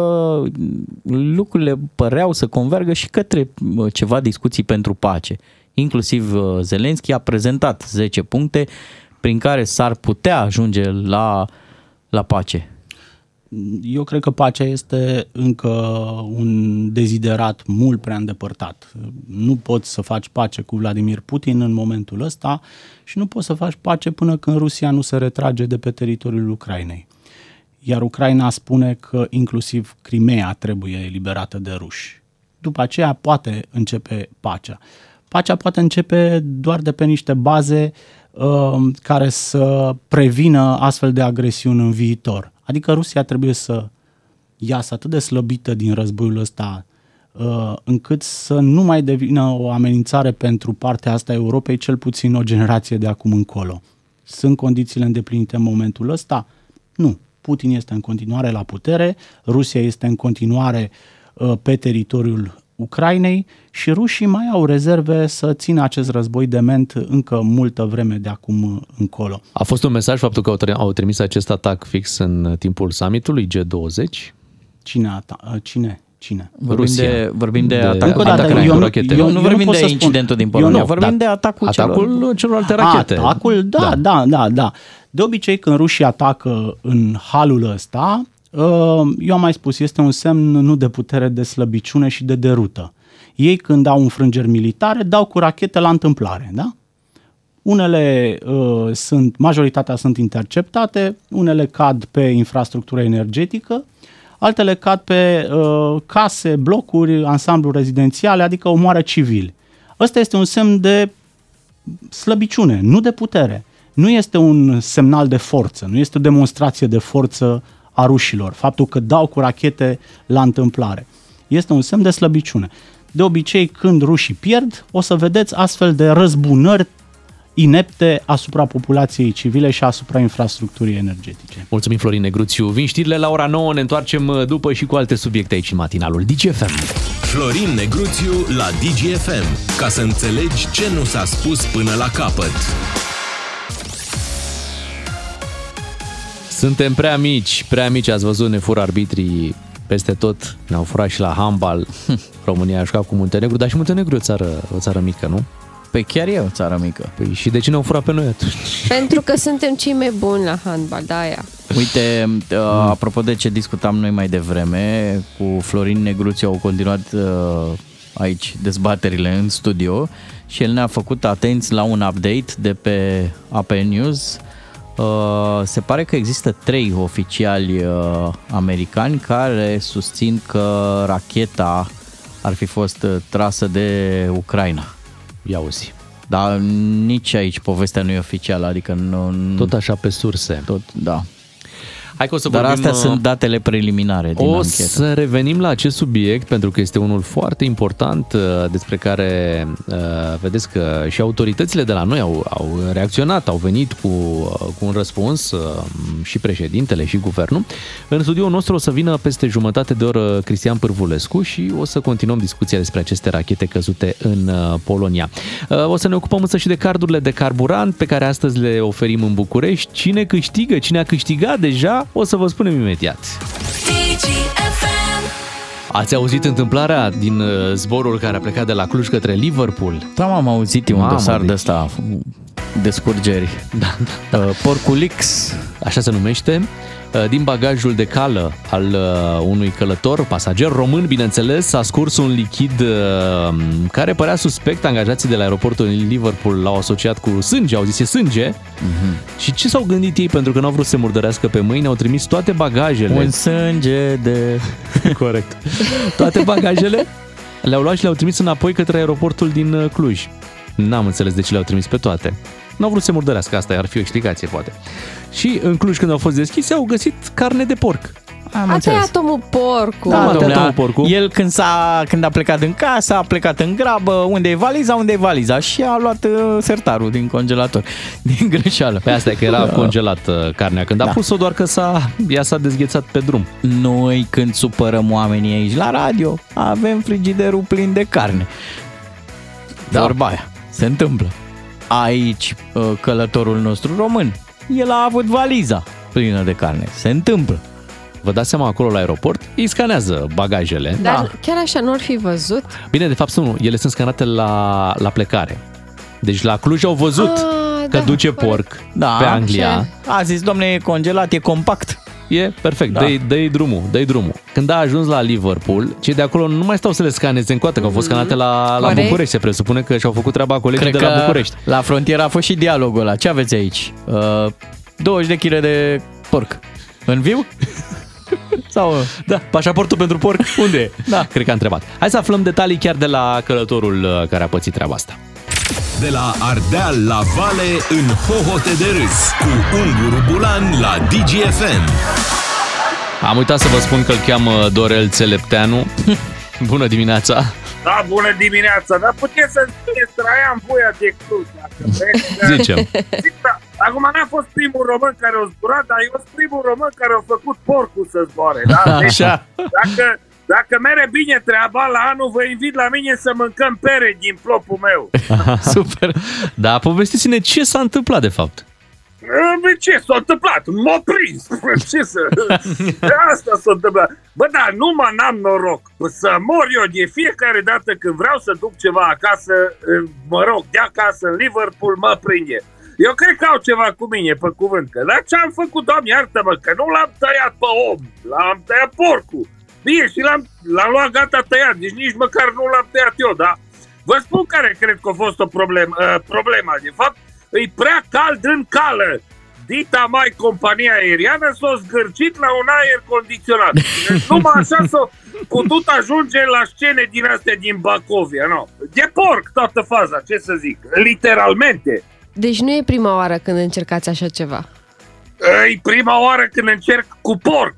lucrurile păreau să convergă și către uh, ceva discuții pentru pace. Inclusiv uh, Zelenski a prezentat 10 puncte prin care s-ar putea ajunge la, la pace? Eu cred că pacea este încă un deziderat mult prea îndepărtat. Nu poți să faci pace cu Vladimir Putin în momentul ăsta și nu poți să faci pace până când Rusia nu se retrage de pe teritoriul Ucrainei. Iar Ucraina spune că inclusiv Crimea trebuie eliberată de ruși. După aceea poate începe pacea. Pacea poate începe doar de pe niște baze uh, care să prevină astfel de agresiuni în viitor. Adică Rusia trebuie să iasă atât de slăbită din războiul ăsta uh, încât să nu mai devină o amenințare pentru partea asta a Europei, cel puțin o generație de acum încolo. Sunt condițiile îndeplinite în momentul ăsta? Nu. Putin este în continuare la putere, Rusia este în continuare uh, pe teritoriul Ucrainei și rușii mai au rezerve să țină acest război dement încă multă vreme de acum încolo. A fost un mesaj faptul că au, tre- au trimis acest atac fix în timpul summitului G20? Cine? Ata- cine? Cine? Vorbim Rusia. de, vorbim de, De- atac, Încă o dată, atacarea eu cu nu- rachete. eu- nu, eu nu vorbim pot de să spun- incidentul din eu Polonia, nu, vorbim da. de atacul, Atacul celor. celorlalte rachete. Atacul, da, da, da, da, da. De obicei, când rușii atacă în halul ăsta, uh, eu am mai spus, este un semn nu de putere, de slăbiciune și de derută. Ei, când au înfrângeri militare, dau cu rachete la întâmplare, da? Unele uh, sunt, majoritatea sunt interceptate, unele cad pe infrastructură energetică, altele cad pe uh, case, blocuri, ansamblu rezidențiale, adică omoară civili. Ăsta este un semn de slăbiciune, nu de putere. Nu este un semnal de forță, nu este o demonstrație de forță a rușilor, faptul că dau cu rachete la întâmplare. Este un semn de slăbiciune. De obicei, când rușii pierd, o să vedeți astfel de răzbunări inepte asupra populației civile și asupra infrastructurii energetice. Mulțumim, Florin Negruțiu. Vin știrile la ora 9, ne întoarcem uh, după și cu alte subiecte aici în matinalul DGFM. Florin Negruțiu la DGFM. Ca să înțelegi ce nu s-a spus până la capăt. Suntem prea mici, prea mici, ați văzut, ne fură arbitrii peste tot, ne-au furat și la handbal. România a jucat cu Muntenegru, dar și Muntenegru e o țară, o țară mică, nu? Pe chiar e o țară mică. Păi și de ce ne-au furat pe noi atunci? Pentru că suntem cei mai buni la handbal, da, aia. Uite, uh, apropo de ce discutam noi mai devreme, cu Florin Negruțiu au continuat uh, aici dezbaterile în studio și el ne-a făcut atenți la un update de pe AP News. Uh, se pare că există trei oficiali uh, americani care susțin că racheta ar fi fost uh, trasă de Ucraina. Ia uzi. Dar nici aici povestea nu e oficială, adică nu... Tot așa pe surse. Tot, da. Hai că o să Dar vorbim, astea uh, sunt datele preliminare din O anchetă. să revenim la acest subiect pentru că este unul foarte important uh, despre care uh, vedeți că și autoritățile de la noi au, au reacționat, au venit cu, uh, cu un răspuns uh, și președintele și guvernul. În studioul nostru o să vină peste jumătate de oră Cristian Pârvulescu și o să continuăm discuția despre aceste rachete căzute în uh, Polonia. Uh, O să ne ocupăm însă și de cardurile de carburant pe care astăzi le oferim în București. Cine câștigă, cine a câștigat deja, o să vă spunem imediat. Ați auzit întâmplarea din uh, zborul care a plecat de la Cluj către Liverpool? Da, m-am auzit, e un Mamă, dosar deci- de ăsta de scurgeri. Da, da. Uh, Porculix. Așa se numește. Uh, Din bagajul de cală al uh, unui călător, pasager român, bineînțeles, s-a scurs un lichid uh, care părea suspect. Angajații de la aeroportul din Liverpool l-au asociat cu sânge, au zis e sânge. Mhm. Și ce s-au gândit ei pentru că nu au vrut să se murdărească pe mâini, au trimis toate bagajele. Un sânge de... Corect. Toate bagajele le-au luat și le-au trimis înapoi către aeroportul din uh, Cluj. N-am înțeles de ce le-au trimis pe toate. Nu au vrut să se murdărească, asta ar fi o explicație, poate. Și în Cluj, când au fost deschise, au găsit carne de porc. Am A tăiat omul porcu. Da, Da, domnule, domnule, a- porcul. el când, s-a, când a plecat în casă, a plecat în grabă, unde e valiza, unde e valiza și a luat uh, sertarul din congelator, din greșeală. Pe asta e că era congelat uh, carnea când a Da. pus-o, doar că s-a, ea s-a dezghețat pe drum. Noi când supărăm oamenii aici la radio, avem frigiderul plin de carne. Da. Vorba aia. Se întâmplă. Aici, uh, călătorul nostru român, el a avut valiza plină de carne. Se întâmplă. Vă dați seama acolo la aeroport, îi scanează bagajele. Dar Da. chiar așa nu ar fi văzut? Bine, de fapt nu, ele sunt scanate la, la plecare. Deci la Cluj au văzut. Ah, că da, duce corect. porc Da, pe Anglia. A zis, domne, e congelat, e compact. E perfect, Da. da. dă-i, dă drumul, dă drumul. Când a ajuns la Liverpool, cei de acolo nu mai stau să le scaneze în coată, că au fost scanate la, la Corect. București. Se presupune că și-au făcut treaba colegii Cred de la că București. la frontieră a fost și dialogul ăla. Ce aveți aici? Uh, 20 de kg de porc. În viu? Sau... Da, pașaportul pentru porc, unde e? Da. Cred că a întrebat. Hai să aflăm detalii chiar de la călătorul uh, care a pățit treaba asta. De la Ardeal la Vale în hohote de râs cu Unguru Bulan la DGFM. Am uitat să vă spun că îl cheamă Dorel Țelepteanu. Bună dimineața! Da, bună dimineața, dar puteți să spuneți Traian Voia de Cluj, dacă vreți. Zicem. Zic, da, Acum n-a fost primul român care a zburat, dar eu sunt primul român care a făcut porcul să zboare. Da? Deci, Așa. Dacă, dacă mere bine treaba, la anul vă invit la mine să mâncăm pere din plopul meu. Super! Da, povestiți-ne ce s-a întâmplat de fapt. Bă, Ce s-a întâmplat? M-a prins. Ce să... Asta s-a întâmplat. Bă, da, numai n-am noroc. Să mor eu de fiecare dată când vreau să duc ceva acasă, mă rog, de acasă în Liverpool, mă prinde. Eu cred că au ceva cu mine, pe cuvânt. Că, dar ce am făcut, doamne, iartă-mă, că nu l-am tăiat pe om, l-am tăiat porcul. Bine, și l-am, l-am luat gata tăiat, deci nici măcar nu l-am tăiat eu, da? Vă spun care cred că a fost o problemă, uh, problema. De fapt, e prea cald în cală. Dita mai compania aeriană s-a zgârcit la un aer condiționat. Deci numai așa s-a putut ajunge la scene din astea din Bacovia. No. De porc toată faza, ce să zic. Literalmente. Deci nu e prima oară când încercați așa ceva. E prima oară când încerc cu porc.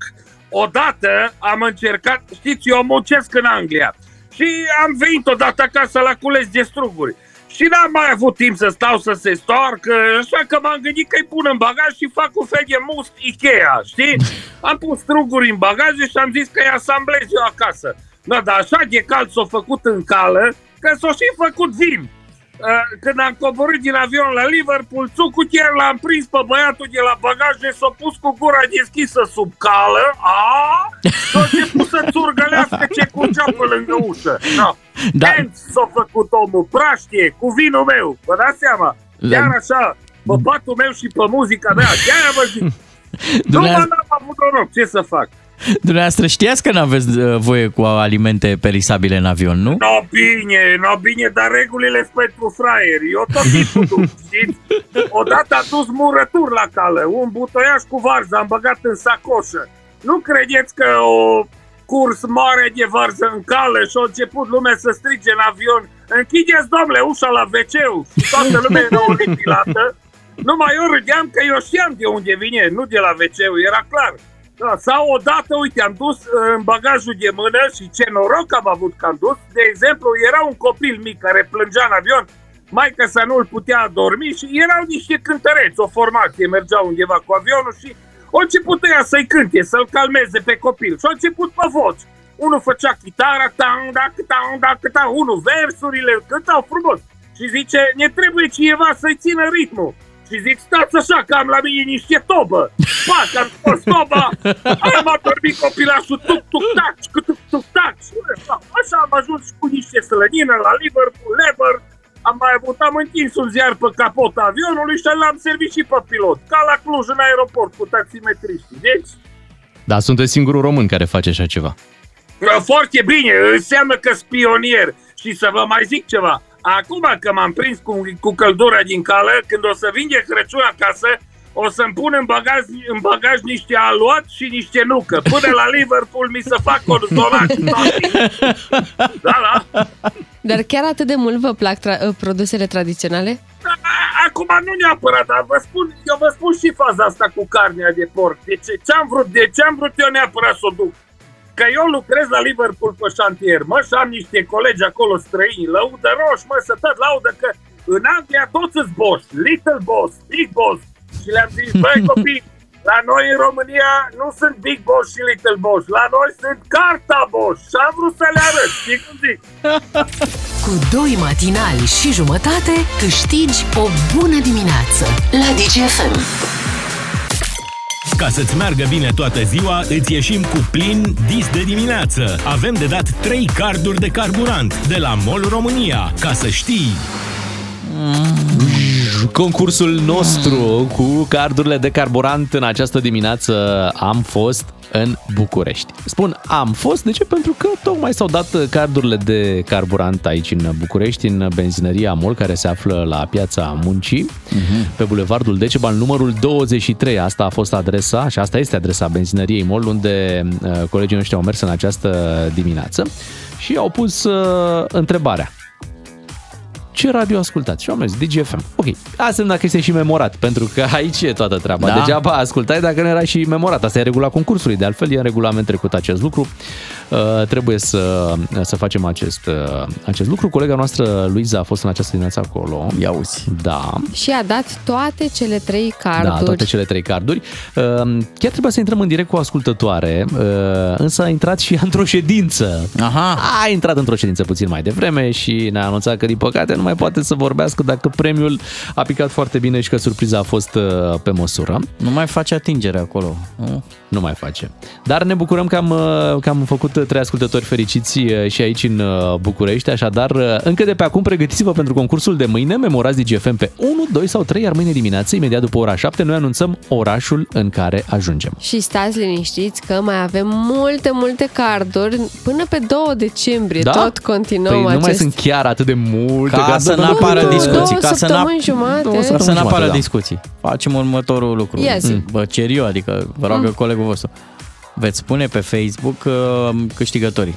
Odată am încercat, știți, eu muncesc în Anglia și am venit odată acasă la cules de struguri. Și n-am mai avut timp să stau să se stoarcă, așa că m-am gândit că îi pun în bagaj și fac un fel de must Ikea, știi? Am pus struguri în bagaje și am zis că îi asamblez eu acasă. Da, dar așa de cald s-a făcut în cală, că s-a și făcut vin. Uh, Când am coborât din avion la Liverpool, țucu chiar l-am prins pe băiatul de la bagaje, s-a pus cu gura deschisă sub cală, a, s-a început să țurgălească ce curgea pe lângă ușă. No. Da. Da. s-a făcut omul, praștie, cu vinul meu, vă dați seama? Chiar așa, pe patul meu și pe muzica mea, chiar vă zic. Nu mă Dumneavoastră, n-am avut noroc, ce să fac? Dumneavoastră știați că n-aveți uh, voie cu alimente perisabile în avion, nu? No, bine, no, bine, dar regulile sunt pentru fraieri. Eu tot timpul duc, știți? Odată a dus murături la cală, un butoiaș cu varză, am băgat în sacoșă. Nu credeți că o curs mare de varză în cală și a început lumea să strige în avion Închideți, domnule, ușa la wc și toată lumea era oripilată. Numai eu râdeam că eu știam de unde vine, nu de la wc era clar. Da, sau odată, uite, am dus uh, în bagajul de mână și ce noroc am avut că am dus. De exemplu, era un copil mic care plângea în avion, maica să nu-l putea dormi și erau niște cântăreți, o formație, mergeau undeva cu avionul și au început ea să-i cânte, să-l calmeze pe copil și au început pe voci. Unul făcea chitara, tang, da, tang, da, tang, unul versurile, cântau frumos. Și zice, ne trebuie cineva să-i țină ritmul. Și zic, stați așa că am la mine niște tobă. Pac, am scos toba, am adormit copilașul, tuc, tuc, tac, tuc, tuc, tac. Și Așa am ajuns și cu niște slănină la Liverpool, Lever. Am mai avut, am întins un ziar pe capota avionului și l-am servit și pe pilot. Ca la Cluj în aeroport cu taximetriștii. Deci, Da, sunteți singurul român care face așa ceva. Foarte bine, înseamnă că spionier. Și să vă mai zic ceva. Acum că m-am prins cu, cu căldura din cală, când o să vin de Crăciun acasă, o să-mi pun în bagaj, în bagaj niște aluat și niște nucă. Până la Liverpool mi se fac coordonat. Da, da. Dar chiar atât de mult vă plac tra- uh, produsele tradiționale? Acum nu neapărat, dar vă spun, eu vă spun și faza asta cu carnea de porc. De ce, ce am vrut, de ce am vrut eu neapărat să o duc? Că eu lucrez la Liverpool pe șantier, mă, și am niște colegi acolo străini, lăudă roși, mă, să tot laudă că în Anglia toți sunt boss, little boss, big boss. Și le-am zis, băi copii, la noi în România nu sunt big boss și little boss, la noi sunt carta boss. Și am vrut să le arăt, știi cum zic? Cu doi matinali și jumătate câștigi o bună dimineață la DGFM. Ca să-ți meargă bine toată ziua, îți ieșim cu plin dis de dimineață. Avem de dat 3 carduri de carburant de la MOL România. Ca să știi... Concursul nostru cu cardurile de carburant în această dimineață am fost în București. Spun am fost, de ce? Pentru că tocmai s-au dat cardurile de carburant aici în București, în benzinăria MOL, care se află la piața Muncii, uh-huh. pe Bulevardul Decebal, numărul 23. Asta a fost adresa și asta este adresa benzinăriei MOL, unde uh, colegii noștri au mers în această dimineață și au pus uh, întrebarea ce radio ascultați? Și am zis DGFM. Ok, asta înseamnă că este și memorat, pentru că aici e toată treaba. Da. Degeaba ascultai dacă nu era și memorat. Asta e regula concursului. De altfel, e în regulament trecut acest lucru. Uh, trebuie să, să facem acest, uh, acest lucru. Colega noastră, Luiza, a fost în această dimineață acolo. Ia uzi. Da. Și a dat toate cele trei carduri. Da, toate cele trei carduri. Uh, chiar trebuia să intrăm în direct cu o ascultătoare, uh, însă a intrat și într-o ședință. Aha. A intrat într-o ședință puțin mai devreme și ne-a anunțat că, din păcate, nu mai poate să vorbească dacă premiul a picat foarte bine și că surpriza a fost uh, pe măsură. Nu mai face atingere acolo. Nu? Nu mai face. Dar ne bucurăm că am, uh, că am făcut trei ascultători fericiți uh, și aici în București, așadar încă de pe acum pregătiți-vă pentru concursul de mâine, memorați DGFM pe 1, 2 sau 3, iar mâine dimineață, imediat după ora 7, noi anunțăm orașul în care ajungem. Și stați liniștiți că mai avem multe, multe carduri până pe 2 decembrie. Da? Tot continuăm păi acest... nu mai sunt chiar atât de multe Ca să nu apară discuții. Ca să săptămâni jumate. Ca să nu apară da. discuții. Facem următorul lucru. Ia zi. Mm. Vă cer eu, adică vă roagă colegul vostru. Veți spune pe Facebook uh, câștigătorii.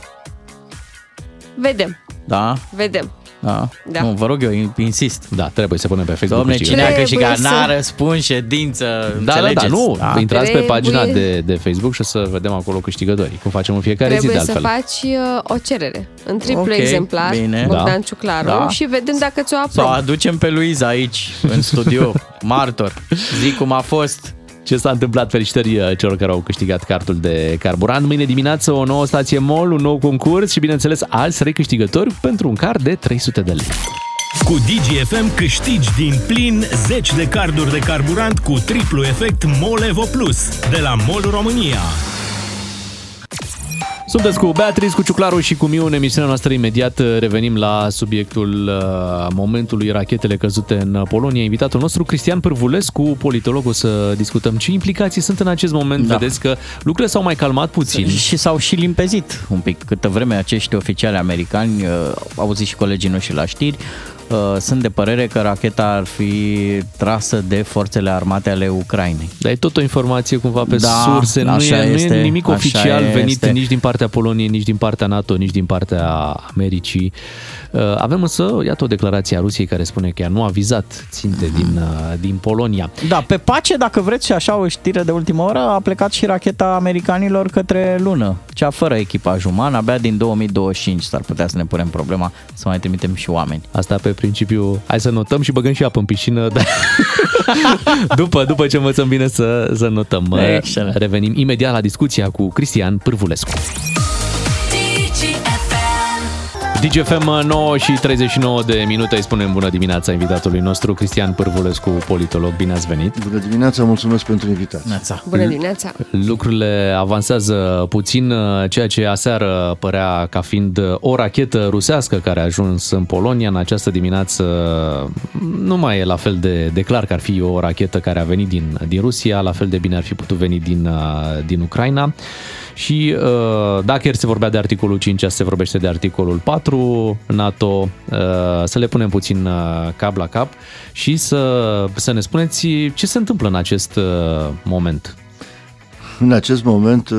Vedem, Da? vedem. Da. Da. Nu, vă rog eu, insist. Da, trebuie să punem pe Facebook Domne, cine câștigători. a Trebuie câștigat? să- N-a răspuns ședință, Da, da, da, înțelegeți? nu, Da. intrați pe Trebuie- pagina de, de Facebook și o să vedem acolo câștigătorii, cum facem în fiecare zi de Trebuie să altfel. faci uh, o cerere în triplu Ok, exemplar, bine. Bogdan Da. Ciuclaru, Da. și vedem dacă ți-o Sau aprobă. aducem pe Luiza aici, în studio, martor. Zic cum a fost. Ce s-a întâmplat? Felicitări uh, celor care au câștigat cartul de carburant. Mâine dimineață o nouă stație MOL, un nou concurs și bineînțeles alți trei câștigători pentru un car de 300 de lei. Cu DGFM câștigi din plin 10 de carduri de carburant cu triplu efect Molevo Plus de la MOL România. Sunteți cu Beatrice, cu Ciuclaru și cu Miu în emisiunea noastră. Imediat uh, revenim la subiectul uh, momentului rachetele căzute în Polonia. Invitatul nostru, Cristian Pârvulescu, politolog, o să discutăm ce implicații sunt în acest moment. Da. Vedeți că lucrurile s-au mai calmat puțin. Și s-au și limpezit un pic. Câtă vreme acești oficiali americani, uh, au zis și colegii noștri la știri, uh, sunt de părere că racheta ar fi trasă de forțele armate ale Ucrainei. Dar e tot o informație cumva pe Da, surse, nu așa e, nu este, e nimic așa oficial venit este. nici din partea Poloniei, nici din partea NATO, nici din partea Americii. Uh, Avem însă, iată o declarație a Rusiei care spune că ea nu a vizat ținte din, uh, din Polonia. Da, pe pace, dacă vreți, și așa o știre de ultimă oră, a plecat și racheta americanilor către lună, cea fără echipaj uman, abia din 2025 s-ar putea să ne punem problema să mai trimitem și oameni. Asta pe principiu, hai să notăm și băgăm și apă în piscină, dar după, după ce învățăm bine să, să notăm. Uh, Excelent. Revenim imediat la discuția cu Cristian Pârvulescu. DGFM 9 și 39 de minute îi spunem bună dimineața invitatului nostru Cristian Pârvulescu, politolog. Bine ați venit! Bună dimineața, mulțumesc pentru invitație. Neața. Bună dimineața! Lucrurile avansează puțin, ceea ce aseară părea ca fiind o rachetă rusească care a ajuns în Polonia în această dimineață nu mai e la fel de, de clar că ar fi o rachetă care a venit din, din Rusia, la fel de bine ar fi putut veni din, uh, din Ucraina. Și uh, dacă ieri se vorbea de articolul 5, azi se vorbește de articolul 4 NATO, uh, să le punem puțin uh, cap la cap și să, să ne spuneți ce se întâmplă în acest uh, moment. În acest moment uh,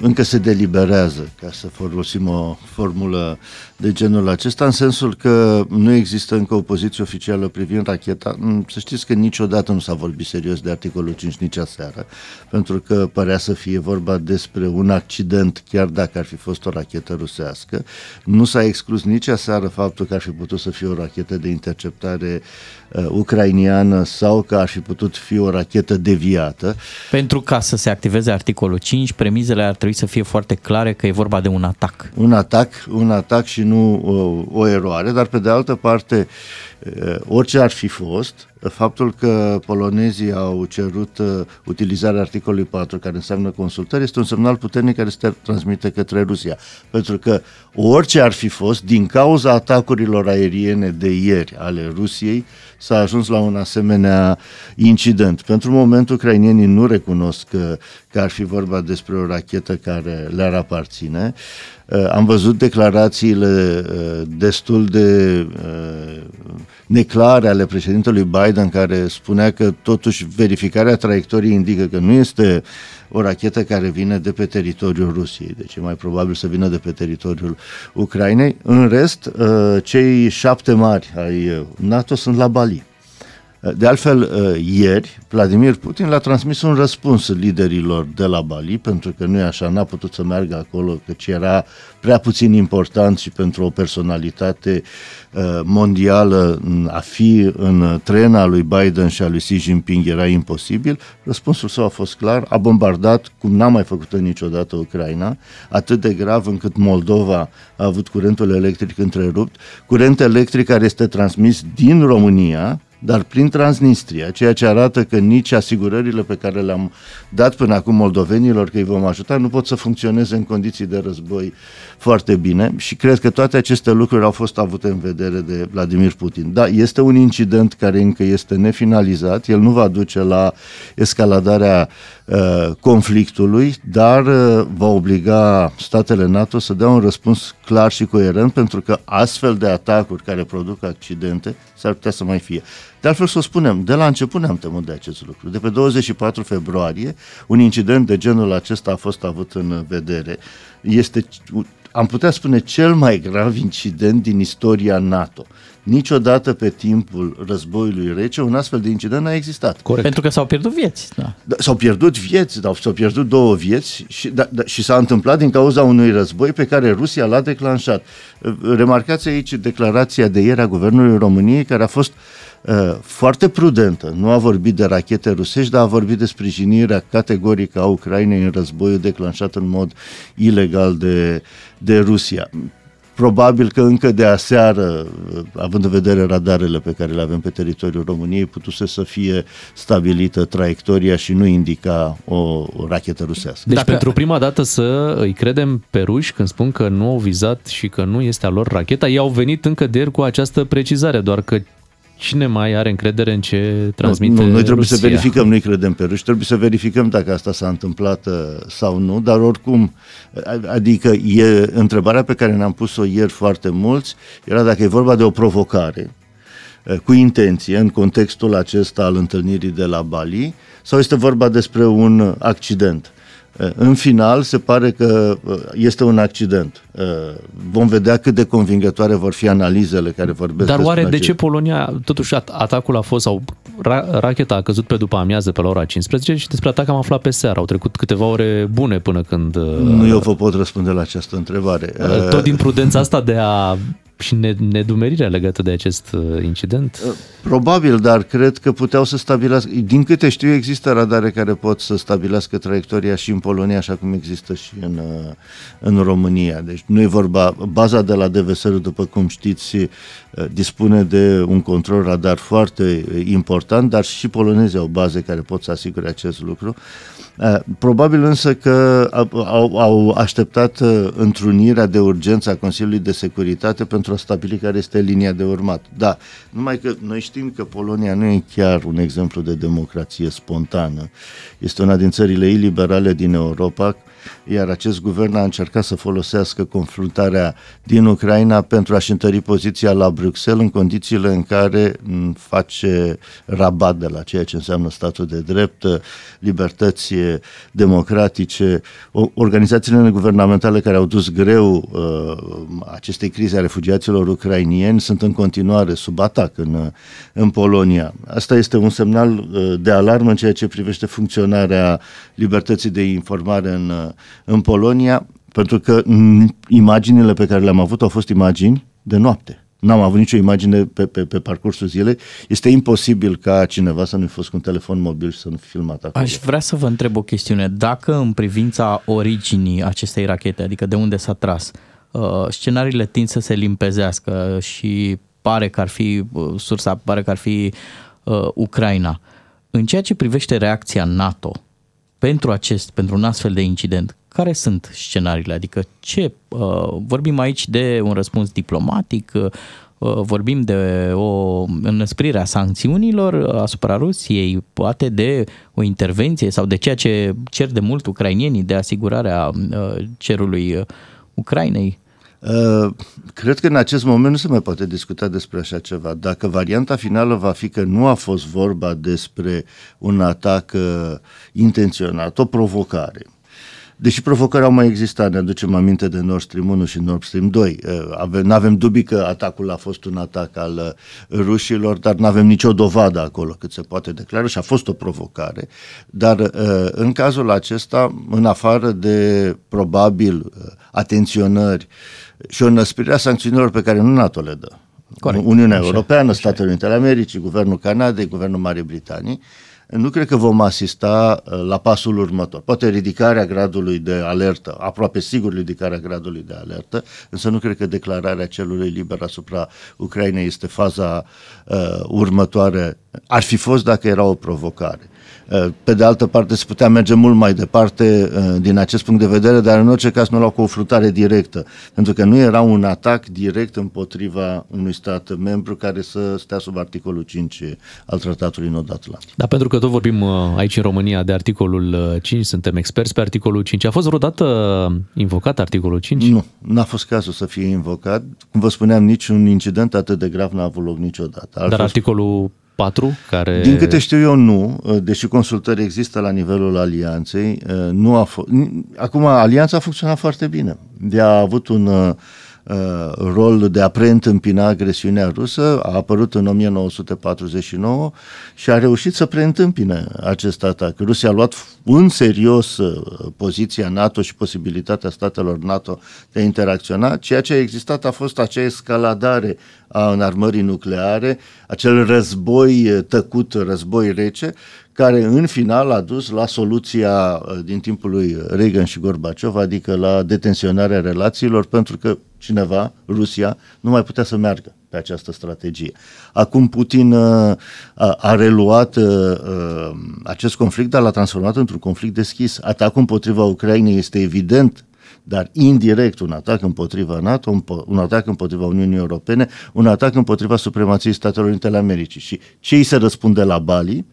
încă se deliberează, ca să folosim o formulă de genul acesta, în sensul că nu există încă o poziție oficială privind racheta. Mm, Să știți că niciodată nu s-a vorbit serios de articolul 5 nici aseară, pentru că părea să fie vorba despre un accident, chiar dacă ar fi fost o rachetă rusească. Nu s-a exclus nici aseară faptul că ar fi putut să fie o rachetă de interceptare uh, ucrainiană sau că ar fi putut fi o rachetă deviată. Pentru ca să se activeze articolul 5, premizele ar trebui să fie foarte clare că e vorba de un atac. un atac, un atac și nu o, o eroare, dar pe de altă parte, eh, orice ar fi fost, faptul că polonezii au cerut uh, utilizarea articolului 4, care înseamnă consultări, este un semnal puternic care se transmite către Rusia. Pentru că orice ar fi fost, din cauza atacurilor aeriene de ieri ale Rusiei, s-a ajuns la un asemenea incident. Pentru moment, ucrainienii nu recunosc că, că ar fi vorba despre o rachetă care le-ar aparține. Uh, am văzut declarațiile uh, destul de uh, neclare ale președintelui Biden care spunea că totuși verificarea traiectoriei indică că nu este o rachetă care vine de pe teritoriul Rusiei, deci e mai probabil să vină de pe teritoriul Ucrainei. În rest, cei șapte mari ai NATO sunt la Bali. De altfel, uh, ieri, Vladimir Putin le-a transmis un răspuns liderilor de la Bali, pentru că nu e așa, n-a putut să meargă acolo, căci era prea puțin important și pentru o personalitate uh, mondială a fi în trena lui Biden și a lui Xi Jinping era imposibil. Răspunsul său a fost clar, a bombardat, cum n-a mai făcut niciodată Ucraina, atât de grav încât Moldova a avut curentul electric întrerupt, curent electric care este transmis din România, dar prin Transnistria, ceea ce arată că nici asigurările pe care le-am dat până acum moldovenilor că îi vom ajuta nu pot să funcționeze în condiții de război foarte bine. Și cred că toate aceste lucruri au fost avute în vedere de Vladimir Putin. Da, este un incident care încă este nefinalizat, el nu va duce la escaladarea uh, conflictului, dar uh, va obliga statele NATO să dea un răspuns clar și coerent pentru că astfel de atacuri care produc accidente s-ar putea să mai fie. De altfel să o spunem, de la început ne-am temut de acest lucru. De pe 24 februarie, un incident de genul acesta a fost avut în vedere. Este, am putea spune, cel mai grav incident din istoria NATO. Niciodată pe timpul războiului rece un astfel de incident n-a existat. Corect. Pentru că s-au pierdut vieți. Da. Da, s-au pierdut vieți, da, s-au pierdut două vieți și, da, da, și s-a întâmplat din cauza unui război pe care Rusia l-a declanșat. Remarcați aici declarația de ieri a Guvernului României care a fost uh, foarte prudentă. Nu a vorbit de rachete rusești, dar a vorbit de sprijinirea categorică a Ucrainei în războiul declanșat în mod ilegal de, de Rusia. Probabil că încă de aseară, având în vedere radarele pe care le avem pe teritoriul României, putuse să fie stabilită traiectoria și nu indica o, o rachetă rusească. Deci Dacă... pentru prima dată să îi credem pe ruși când spun că nu au vizat și că nu este a lor racheta, ei au venit încă de ieri cu această precizare, doar că cine mai are încredere în ce transmite nu, nu, Noi trebuie Rusia? să verificăm, nu-i credem pe ruși, trebuie să verificăm dacă asta s-a întâmplat uh, sau nu, dar oricum, adică e întrebarea pe care ne-am pus-o ieri foarte mulți, era dacă e vorba de o provocare, uh, cu intenție, în contextul acesta al întâlnirii de la Bali, sau este vorba despre un accident. Eh, în final, se pare că eh, este un accident. Eh, vom vedea cât de convingătoare vor fi analizele care vorbesc Dar oare de acest... ce Polonia, totuși atacul a fost, sau ra- racheta a căzut pe după amiază pe la ora 15 și despre atac am aflat pe seară. Au trecut câteva ore bune până când... Nu eu vă pot răspunde la această întrebare. Tot din prudența asta de a și nedumerirea legată de acest uh, incident? Uh, probabil, dar cred că puteau să stabilească. Din câte știu, există radare care pot să stabilească traiectoria și în Polonia, așa cum există și în, uh, în România. Deci nu e vorba. Baza de la DVSR, după cum știți, dispune de un control radar foarte important, dar și polonezii au baze care pot să asigure acest lucru. Eh, probabil însă că au, au așteptat eh, întrunirea de urgență a Consiliului de Securitate pentru a stabili care este linia de urmat. Da, numai că noi știm că Polonia nu e chiar un exemplu de democrație spontană. Este una din țările iliberale din Europa iar acest guvern a încercat să folosească confruntarea din Ucraina pentru a-și întări poziția la Bruxelles în condițiile în care face rabat de la ceea ce înseamnă statul de drept, libertăți democratice, organizațiile neguvernamentale care au dus greu uh, acestei crize a refugiaților ucrainieni sunt în continuare sub atac în, în Polonia. Asta este un semnal uh, de alarmă în ceea ce privește funcționarea libertății de informare în, în Polonia, pentru că imaginile pe care le-am avut au fost imagini de noapte. N-am avut nicio imagine pe, pe, pe parcursul zilei. Este imposibil ca cineva să nu fi fost cu un telefon mobil și să nu fi filmat acolo. Aș vrea să vă întreb o chestiune. Dacă în privința originii acestei rachete, adică de unde s-a tras, uh, scenariile tind să se limpezească și pare că ar fi, uh, sursa pare că ar fi uh, Ucraina. În ceea ce privește reacția NATO pentru acest, pentru un astfel de incident, care sunt scenariile? Adică ce, uh, vorbim aici de un răspuns diplomatic, uh, vorbim de o înăsprire a sancțiunilor asupra Rusiei, poate de o intervenție sau de ceea ce cer de mult ucrainienii de asigurarea uh, cerului uh, Ucrainei? Uh, cred că în acest moment nu se mai poate discuta despre așa ceva. Dacă varianta finală va fi că nu a fost vorba despre un atac intenționat, o provocare, Deși provocări au mai existat, ne aducem aminte de Nord Stream 1 și Nord Stream 2. Nu avem dubii că atacul a fost un atac al uh, rușilor, dar nu avem nicio dovadă acolo cât se poate declara și a fost o provocare. Dar uh, în cazul acesta, în afară de probabil uh, atenționări și o înăsprire a sancțiunilor pe care nu NATO le dă, Corect. Uniunea Așa. Europeană, Statele Unite ale Americii, Guvernul Canadei, Guvernul Marii Britanii, nu cred că vom asista uh, la pasul următor. Poate ridicarea gradului de alertă, aproape sigur ridicarea gradului de alertă, însă nu cred că declararea celului liber asupra Ucrainei este faza uh, următoare. Ar fi fost dacă era o provocare. Uh, pe de altă parte, se putea merge mult mai departe uh, din acest punct de vedere, dar în orice caz nu luau cu o frutare directă, pentru că nu era un atac direct împotriva unui stat membru care să stea sub articolul 5 al Tratatului Nord-Atlantic. Da, pentru că tot vorbim uh, aici în România de articolul 5, suntem experți pe articolul 5. A fost vreodată invocat articolul 5? Nu, n-a fost cazul să fie invocat. Cum vă spuneam, niciun incident atât de grav n-a avut loc niciodată. Ar Dar fost... articolul 4? Care... Din câte știu eu, nu, deși consultări există la nivelul alianței. Nu a f- Acum, alianța a funcționat foarte bine. De a avut un uh, Uh, rol de a preîntâmpina agresiunea rusă, a apărut în 1949 și a reușit să preîntâmpine acest atac. Rusia a luat în serios uh, poziția NATO și posibilitatea statelor NATO de a interacționa. Ceea ce a existat a fost acea escaladare a înarmării nucleare, acel război uh, tăcut, război rece, care în final a dus la soluția uh, din timpul lui Reagan și Gorbaciov, adică la detenționarea relațiilor, pentru că cineva, Rusia, nu mai putea să meargă pe această strategie. Acum Putin uh, a, a reluat uh, uh, acest conflict, dar l-a transformat într-un conflict deschis. Atacul împotriva Ucrainei este evident dar indirect un atac împotriva NATO, un atac împotriva Uniunii Europene, un atac împotriva supremației Statelor Unite ale Americii. Și ce îi se răspunde la Bali?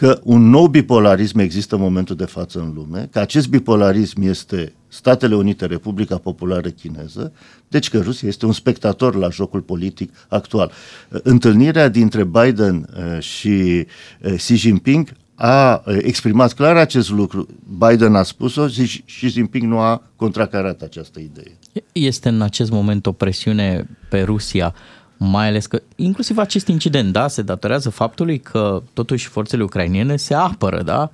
Că un nou bipolarism există în momentul de față în lume, că acest bipolarism este Statele Unite, Republica Populară Chineză, deci că Rusia este un spectator la jocul politic actual. Întâlnirea dintre Biden uh, și uh, Xi Jinping a uh, exprimat clar acest lucru. Biden a spus-o și Xi Jinping nu a contracarat această idee. Este în acest moment o presiune pe Rusia mai ales că inclusiv acest incident, da, se datorează faptului că totuși forțele ucrainiene se apără, da,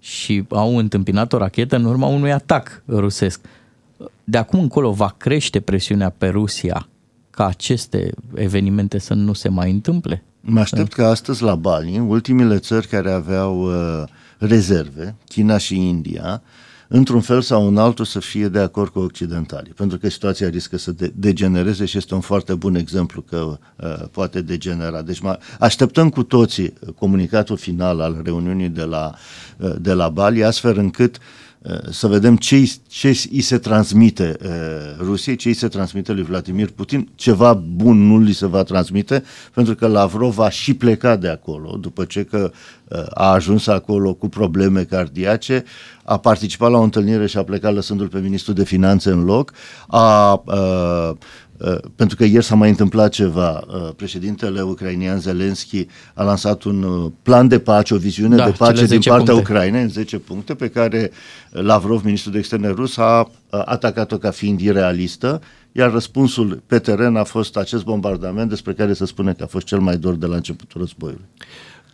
și au întâmpinat o rachetă în urma unui atac rusesc. De acum încolo va crește presiunea pe Rusia ca aceste evenimente să nu se mai întâmple? Mă aștept că astăzi la Bali, ultimile țări care aveau uh, rezerve, China și India, uh, într-un fel sau în altul să fie de acord cu occidentalii, pentru că situația riscă să de- degenereze și este un foarte bun exemplu că uh, poate degenera. Deci mă așteptăm cu toții comunicatul final al reuniunii de la, uh, de la Bali, astfel încât uh, Eh, să vedem ce, ce îi se transmite uh, Rusiei, ce îi se transmite lui Vladimir Putin. Ceva bun nu li se va transmite, pentru că Lavrov a și plecat de acolo, după ce că uh, a ajuns acolo cu probleme cardiace, a participat la o întâlnire și a plecat lăsându-l pe ministrul de finanțe în loc, a uh, Uh, pentru că ieri s-a mai întâmplat ceva. Uh, președintele ucrainian Zelensky a lansat un uh, plan de pace, o viziune da, de pace din partea puncte. Ucrainei în 10 puncte, pe care Lavrov, ministrul de externe rus, a atacat-o ca fiind irealistă, iar răspunsul pe teren a fost acest bombardament despre care se spune că a fost cel mai dor de la începutul războiului.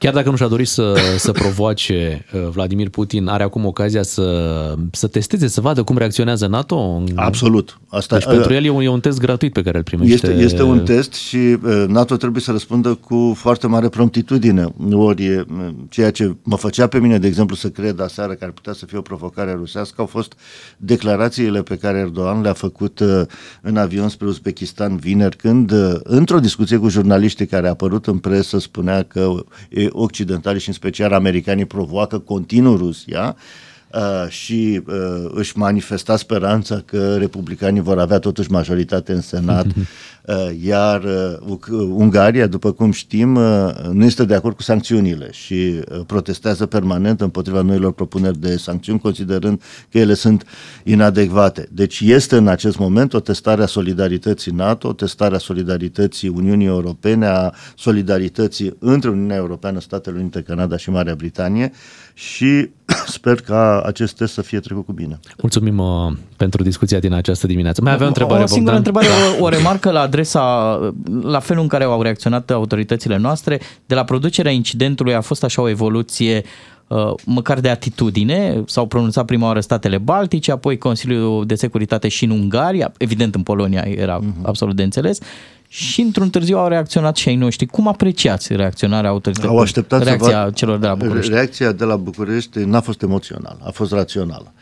Chiar dacă nu și-a dorit să, să provoace uh, Vladimir Putin, are acum ocazia să, să testeze, să vadă cum reacționează NATO? Absolut. Asta, deci pentru el e un, e un test gratuit pe care îl primește. Este, este un test și uh, NATO trebuie să răspundă cu foarte mare promptitudine. Ori uh, ceea ce mă făcea pe mine, de exemplu, să cred aseară că ar putea să fie o provocare rusească au fost declarațiile pe care Erdogan le-a făcut în avion spre Uzbekistan vineri, când într-o discuție cu jurnaliștii care a apărut în presă spunea că occidentali și în special americanii provoacă continuu Rusia, Uh, și uh, își manifesta speranța că republicanii vor avea totuși majoritate în Senat, uh, iar uh, Ungaria, după cum știm, uh, nu este de acord cu sancțiunile și uh, protestează permanent împotriva noilor propuneri de sancțiuni, considerând că ele sunt inadecvate. Deci este în acest moment o testare a solidarității NATO, o testare a solidarității Uniunii Europene, a solidarității între Uniunea Europeană, Statele Unite, Canada și Marea Britanie și sper ca acest test să fie trecut cu bine. Mulțumim uh, pentru discuția din această dimineață. Mai avea o întrebare, O singură Bogdan? întrebare, o, o remarcă la adresa, la felul în care au reacționat autoritățile noastre. De la producerea incidentului a fost așa o evoluție uh, măcar de atitudine, s-au pronunțat prima oară statele Baltice, apoi Consiliul de Securitate și în Ungaria, evident în Polonia era uh-huh. absolut de înțeles, și într-un târziu au reacționat și ai noștri. Cum apreciați reacționarea autorităților? Au așteptat reacția să va... celor de la București? Reacția de la București n-a fost emoțională, a fost rațională.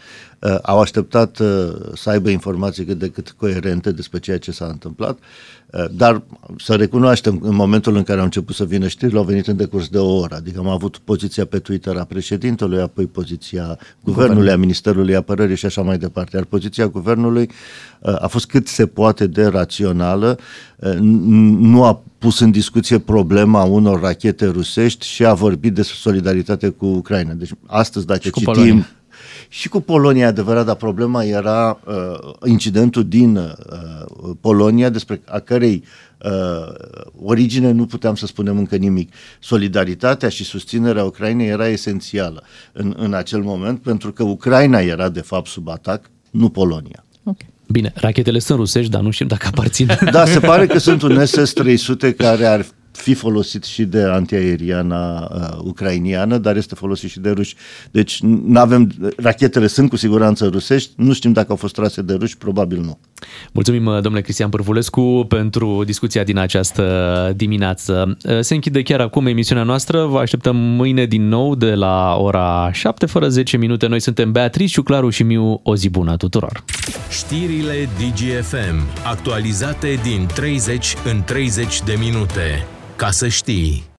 Uh, au așteptat uh, să aibă informații cât de cât coerente despre ceea ce s-a întâmplat, uh, dar să recunoaștem, în momentul în care au început să vină știrile, au venit în decurs de o oră. Adică am avut poziția pe Twitter a președintelui, apoi poziția guvernului, a Ministerului Apărării și așa mai departe. Iar poziția guvernului a fost cât se poate de rațională, nu a pus în discuție problema unor rachete rusești și a vorbit despre solidaritate cu Ucraina. Deci astăzi, dacă citim... Polonia. Și cu Polonia, adevărat, dar problema era uh, incidentul din uh, Polonia, despre a cărei uh, origine nu puteam să spunem încă nimic. Solidaritatea și susținerea Ucrainei era esențială în, în acel moment, pentru că Ucraina era, de fapt, sub atac, nu Polonia. Okay. Bine, rachetele sunt rusești, dar nu știm dacă aparțin. Da, se pare că sunt un SS-300 care ar fi folosit și de antiaeriana uh, ucrainiană, dar este folosit și de ruși. Deci nu avem rachetele sunt cu siguranță rusești, nu știm dacă au fost trase de ruși, probabil nu. Mulțumim, domnule Cristian Pârvulescu, pentru discuția din această dimineață. Se închide chiar acum emisiunea noastră. Vă așteptăm mâine din nou de la ora 7 fără 10 minute. Noi suntem Beatrice, Ciuclaru și Miu. O zi bună tuturor! Știrile DGFM, actualizate din 30 în 30 de minute. Ca să știi...